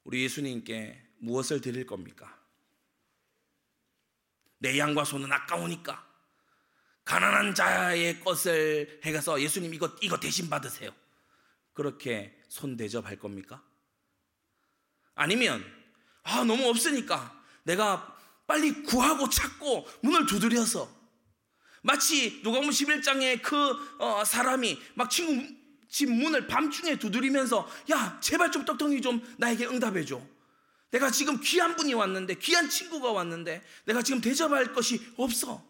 우리 예수님께 무엇을 드릴 겁니까? 내 양과 소는 아까우니까 가난한 자의 것을 해가서 예수님 이거 이거 대신 받으세요. 그렇게 손 대접할 겁니까? 아니면 아 너무 없으니까 내가 빨리 구하고 찾고 문을 두드려서 마치 누가복음 11장에 그 어, 사람이 막 친구 집 문을 밤중에 두드리면서 야 제발 좀 떡덩이 좀 나에게 응답해 줘. 내가 지금 귀한 분이 왔는데 귀한 친구가 왔는데 내가 지금 대접할 것이 없어.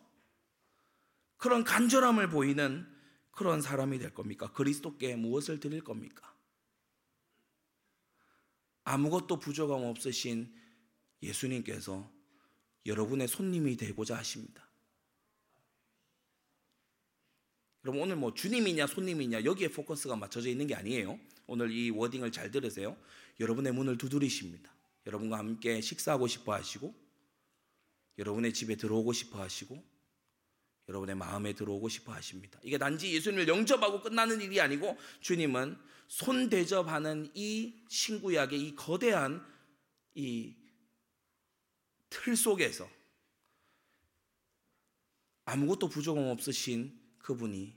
그런 간절함을 보이는 그런 사람이 될 겁니까? 그리스도께 무엇을 드릴 겁니까? 아무것도 부족함 없으신 예수님께서 여러분의 손님이 되고자 하십니다. 여러분 오늘 뭐 주님이냐 손님이냐 여기에 포커스가 맞춰져 있는 게 아니에요. 오늘 이 워딩을 잘 들으세요. 여러분의 문을 두드리십니다. 여러분과 함께 식사하고 싶어 하시고 여러분의 집에 들어오고 싶어 하시고 여러분의 마음에 들어오고 싶어 하십니다. 이게 단지 예수님을 영접하고 끝나는 일이 아니고 주님은 손 대접하는 이 신구약의 이 거대한 이 틀 속에서 아무것도 부족함 없으신 그분이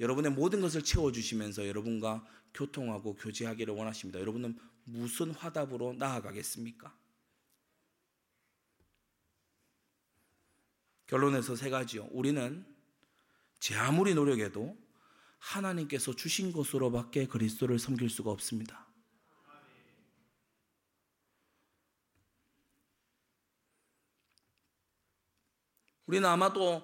여러분의 모든 것을 채워주시면서 여러분과 교통하고 교제하기를 원하십니다. 여러분은 무슨 화답으로 나아가겠습니까? 결론에서 세 가지요. 우리는 제 아무리 노력해도 하나님께서 주신 것으로밖에 그리스도를 섬길 수가 없습니다. 우리는 아마도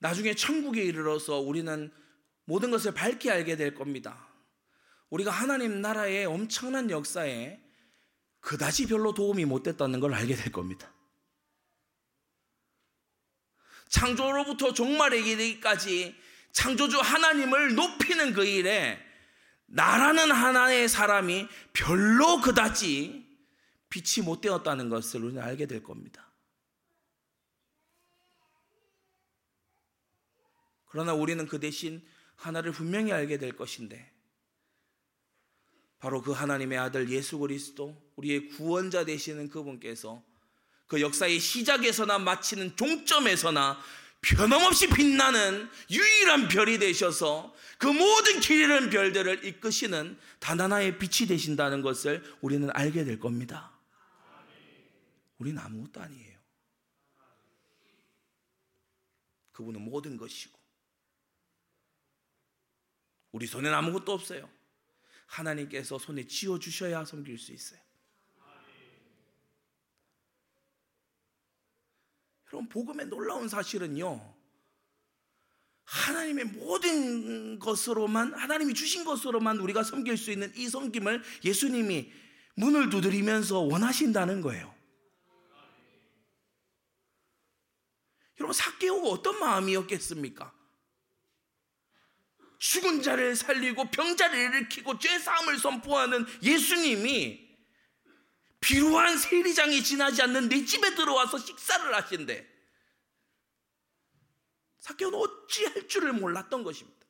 나중에 천국에 이르러서 우리는 모든 것을 밝게 알게 될 겁니다. 우리가 하나님 나라의 엄청난 역사에 그다지 별로 도움이 못 됐다는 걸 알게 될 겁니다. 창조로부터 종말에 이르기까지 창조주 하나님을 높이는 그 일에 나라는 하나의 사람이 별로 그다지 빛이 못 되었다는 것을 우리는 알게 될 겁니다. 그러나 우리는 그 대신 하나를 분명히 알게 될 것인데 바로 그 하나님의 아들 예수 그리스도 우리의 구원자 되시는 그분께서 그 역사의 시작에서나 마치는 종점에서나 변함없이 빛나는 유일한 별이 되셔서 그 모든 길 잃은 별들을 이끄시는 단 하나의 빛이 되신다는 것을 우리는 알게 될 겁니다. 우리는 아무것도 아니에요. 그분은 모든 것이고 우리 손엔 아무것도 없어요. 하나님께서 손에 쥐어 주셔야 섬길 수 있어요. 여러분 복음의 놀라운 사실은요. 하나님의 모든 것으로만 하나님이 주신 것으로만 우리가 섬길 수 있는 이 섬김을 예수님이 문을 두드리면서 원하신다는 거예요. 여러분 사개오가 어떤 마음이었겠습니까? 죽은 자를 살리고 병자를 일으키고 죄 사함을 선포하는 예수님이 비루한 세리장이 지나지 않는 내 집에 들어와서 식사를 하신대. 사케오는 어찌할 줄을 몰랐던 것입니다.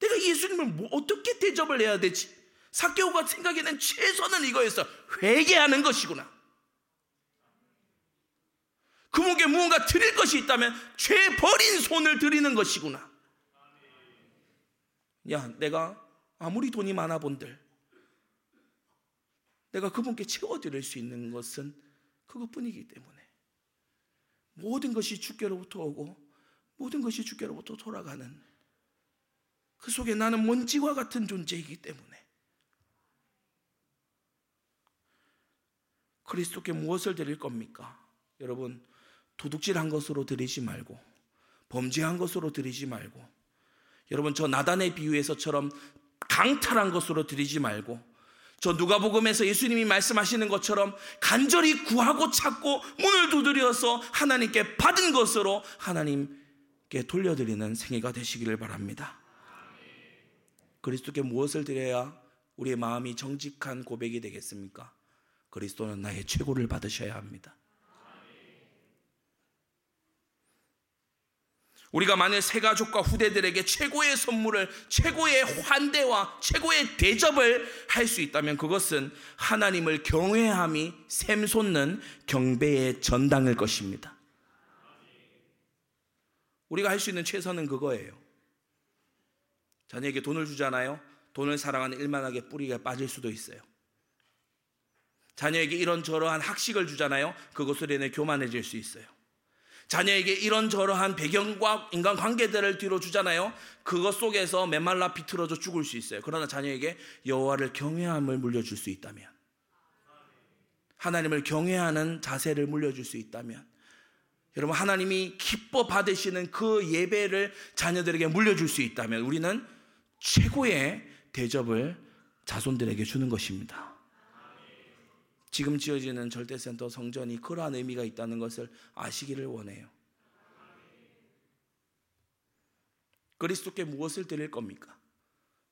내가 예수님을 뭐 어떻게 대접을 해야 되지? 사케오가 생각에는 최선은 이거였어. 회개하는 것이구나. 그목에 무언가 드릴 것이 있다면 죄 버린 손을 드리는 것이구나. 야, 내가 아무리 돈이 많아 본들 내가 그분께 채워드릴 수 있는 것은 그것뿐이기 때문에 모든 것이 주께로부터 오고 모든 것이 주께로부터 돌아가는 그 속에 나는 먼지와 같은 존재이기 때문에 그리스도께 무엇을 드릴 겁니까? 여러분 도둑질한 것으로 드리지 말고 범죄한 것으로 드리지 말고 여러분 저 나단의 비유에서처럼 강탈한 것으로 드리지 말고 저 누가복음에서 예수님이 말씀하시는 것처럼 간절히 구하고 찾고 문을 두드려서 하나님께 받은 것으로 하나님께 돌려드리는 생애가 되시기를 바랍니다. 그리스도께 무엇을 드려야 우리의 마음이 정직한 고백이 되겠습니까? 그리스도는 나의 최고를 받으셔야 합니다. 우리가 만일 새 가족과 후대들에게 최고의 선물을 최고의 환대와 최고의 대접을 할 수 있다면 그것은 하나님을 경외함이 샘솟는 경배의 전당일 것입니다. 우리가 할 수 있는 최선은 그거예요. 자녀에게 돈을 주잖아요. 돈을 사랑하는 일만하게 뿌리가 빠질 수도 있어요. 자녀에게 이런저러한 학식을 주잖아요. 그것으로 인해 교만해질 수 있어요. 자녀에게 이런 저러한 배경과 인간 관계들을 뒤로 주잖아요. 그것 속에서 메말라 비틀어져 죽을 수 있어요. 그러나 자녀에게 여호와를 경외함을 물려줄 수 있다면 하나님을 경외하는 자세를 물려줄 수 있다면 여러분 하나님이 기뻐 받으시는 그 예배를 자녀들에게 물려줄 수 있다면 우리는 최고의 대접을 자손들에게 주는 것입니다. 지금 지어지는 절대센터 성전이 그러한 의미가 있다는 것을 아시기를 원해요. 그리스도께 무엇을 드릴 겁니까?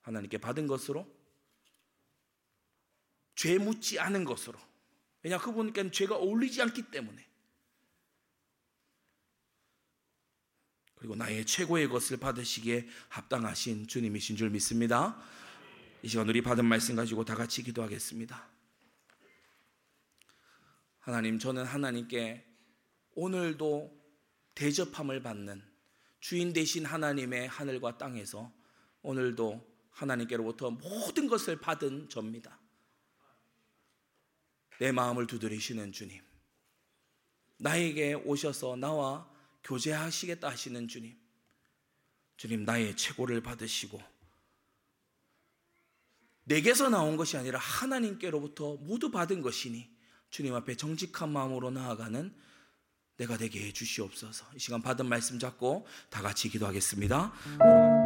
하나님께 받은 것으로 죄 묻지 않은 것으로 왜냐 그분께는 죄가 어울리지 않기 때문에 그리고 나의 최고의 것을 받으시기에 합당하신 주님이신 줄 믿습니다. 이 시간 우리 받은 말씀 가지고 다 같이 기도하겠습니다. 하나님, 저는 하나님께 오늘도 대접함을 받는 주인 되신 하나님의 하늘과 땅에서 오늘도 하나님께로부터 모든 것을 받은 접니다. 내 마음을 두드리시는 주님. 나에게 오셔서 나와 교제하시겠다 하시는 주님. 주님, 나의 최고를 받으시고, 내게서 나온 것이 아니라 하나님께로부터 모두 받은 것이니, 주님 앞에 정직한 마음으로 나아가는 내가 되게 해 주시옵소서. 이 시간 받은 말씀 잡고 다 같이 기도하겠습니다.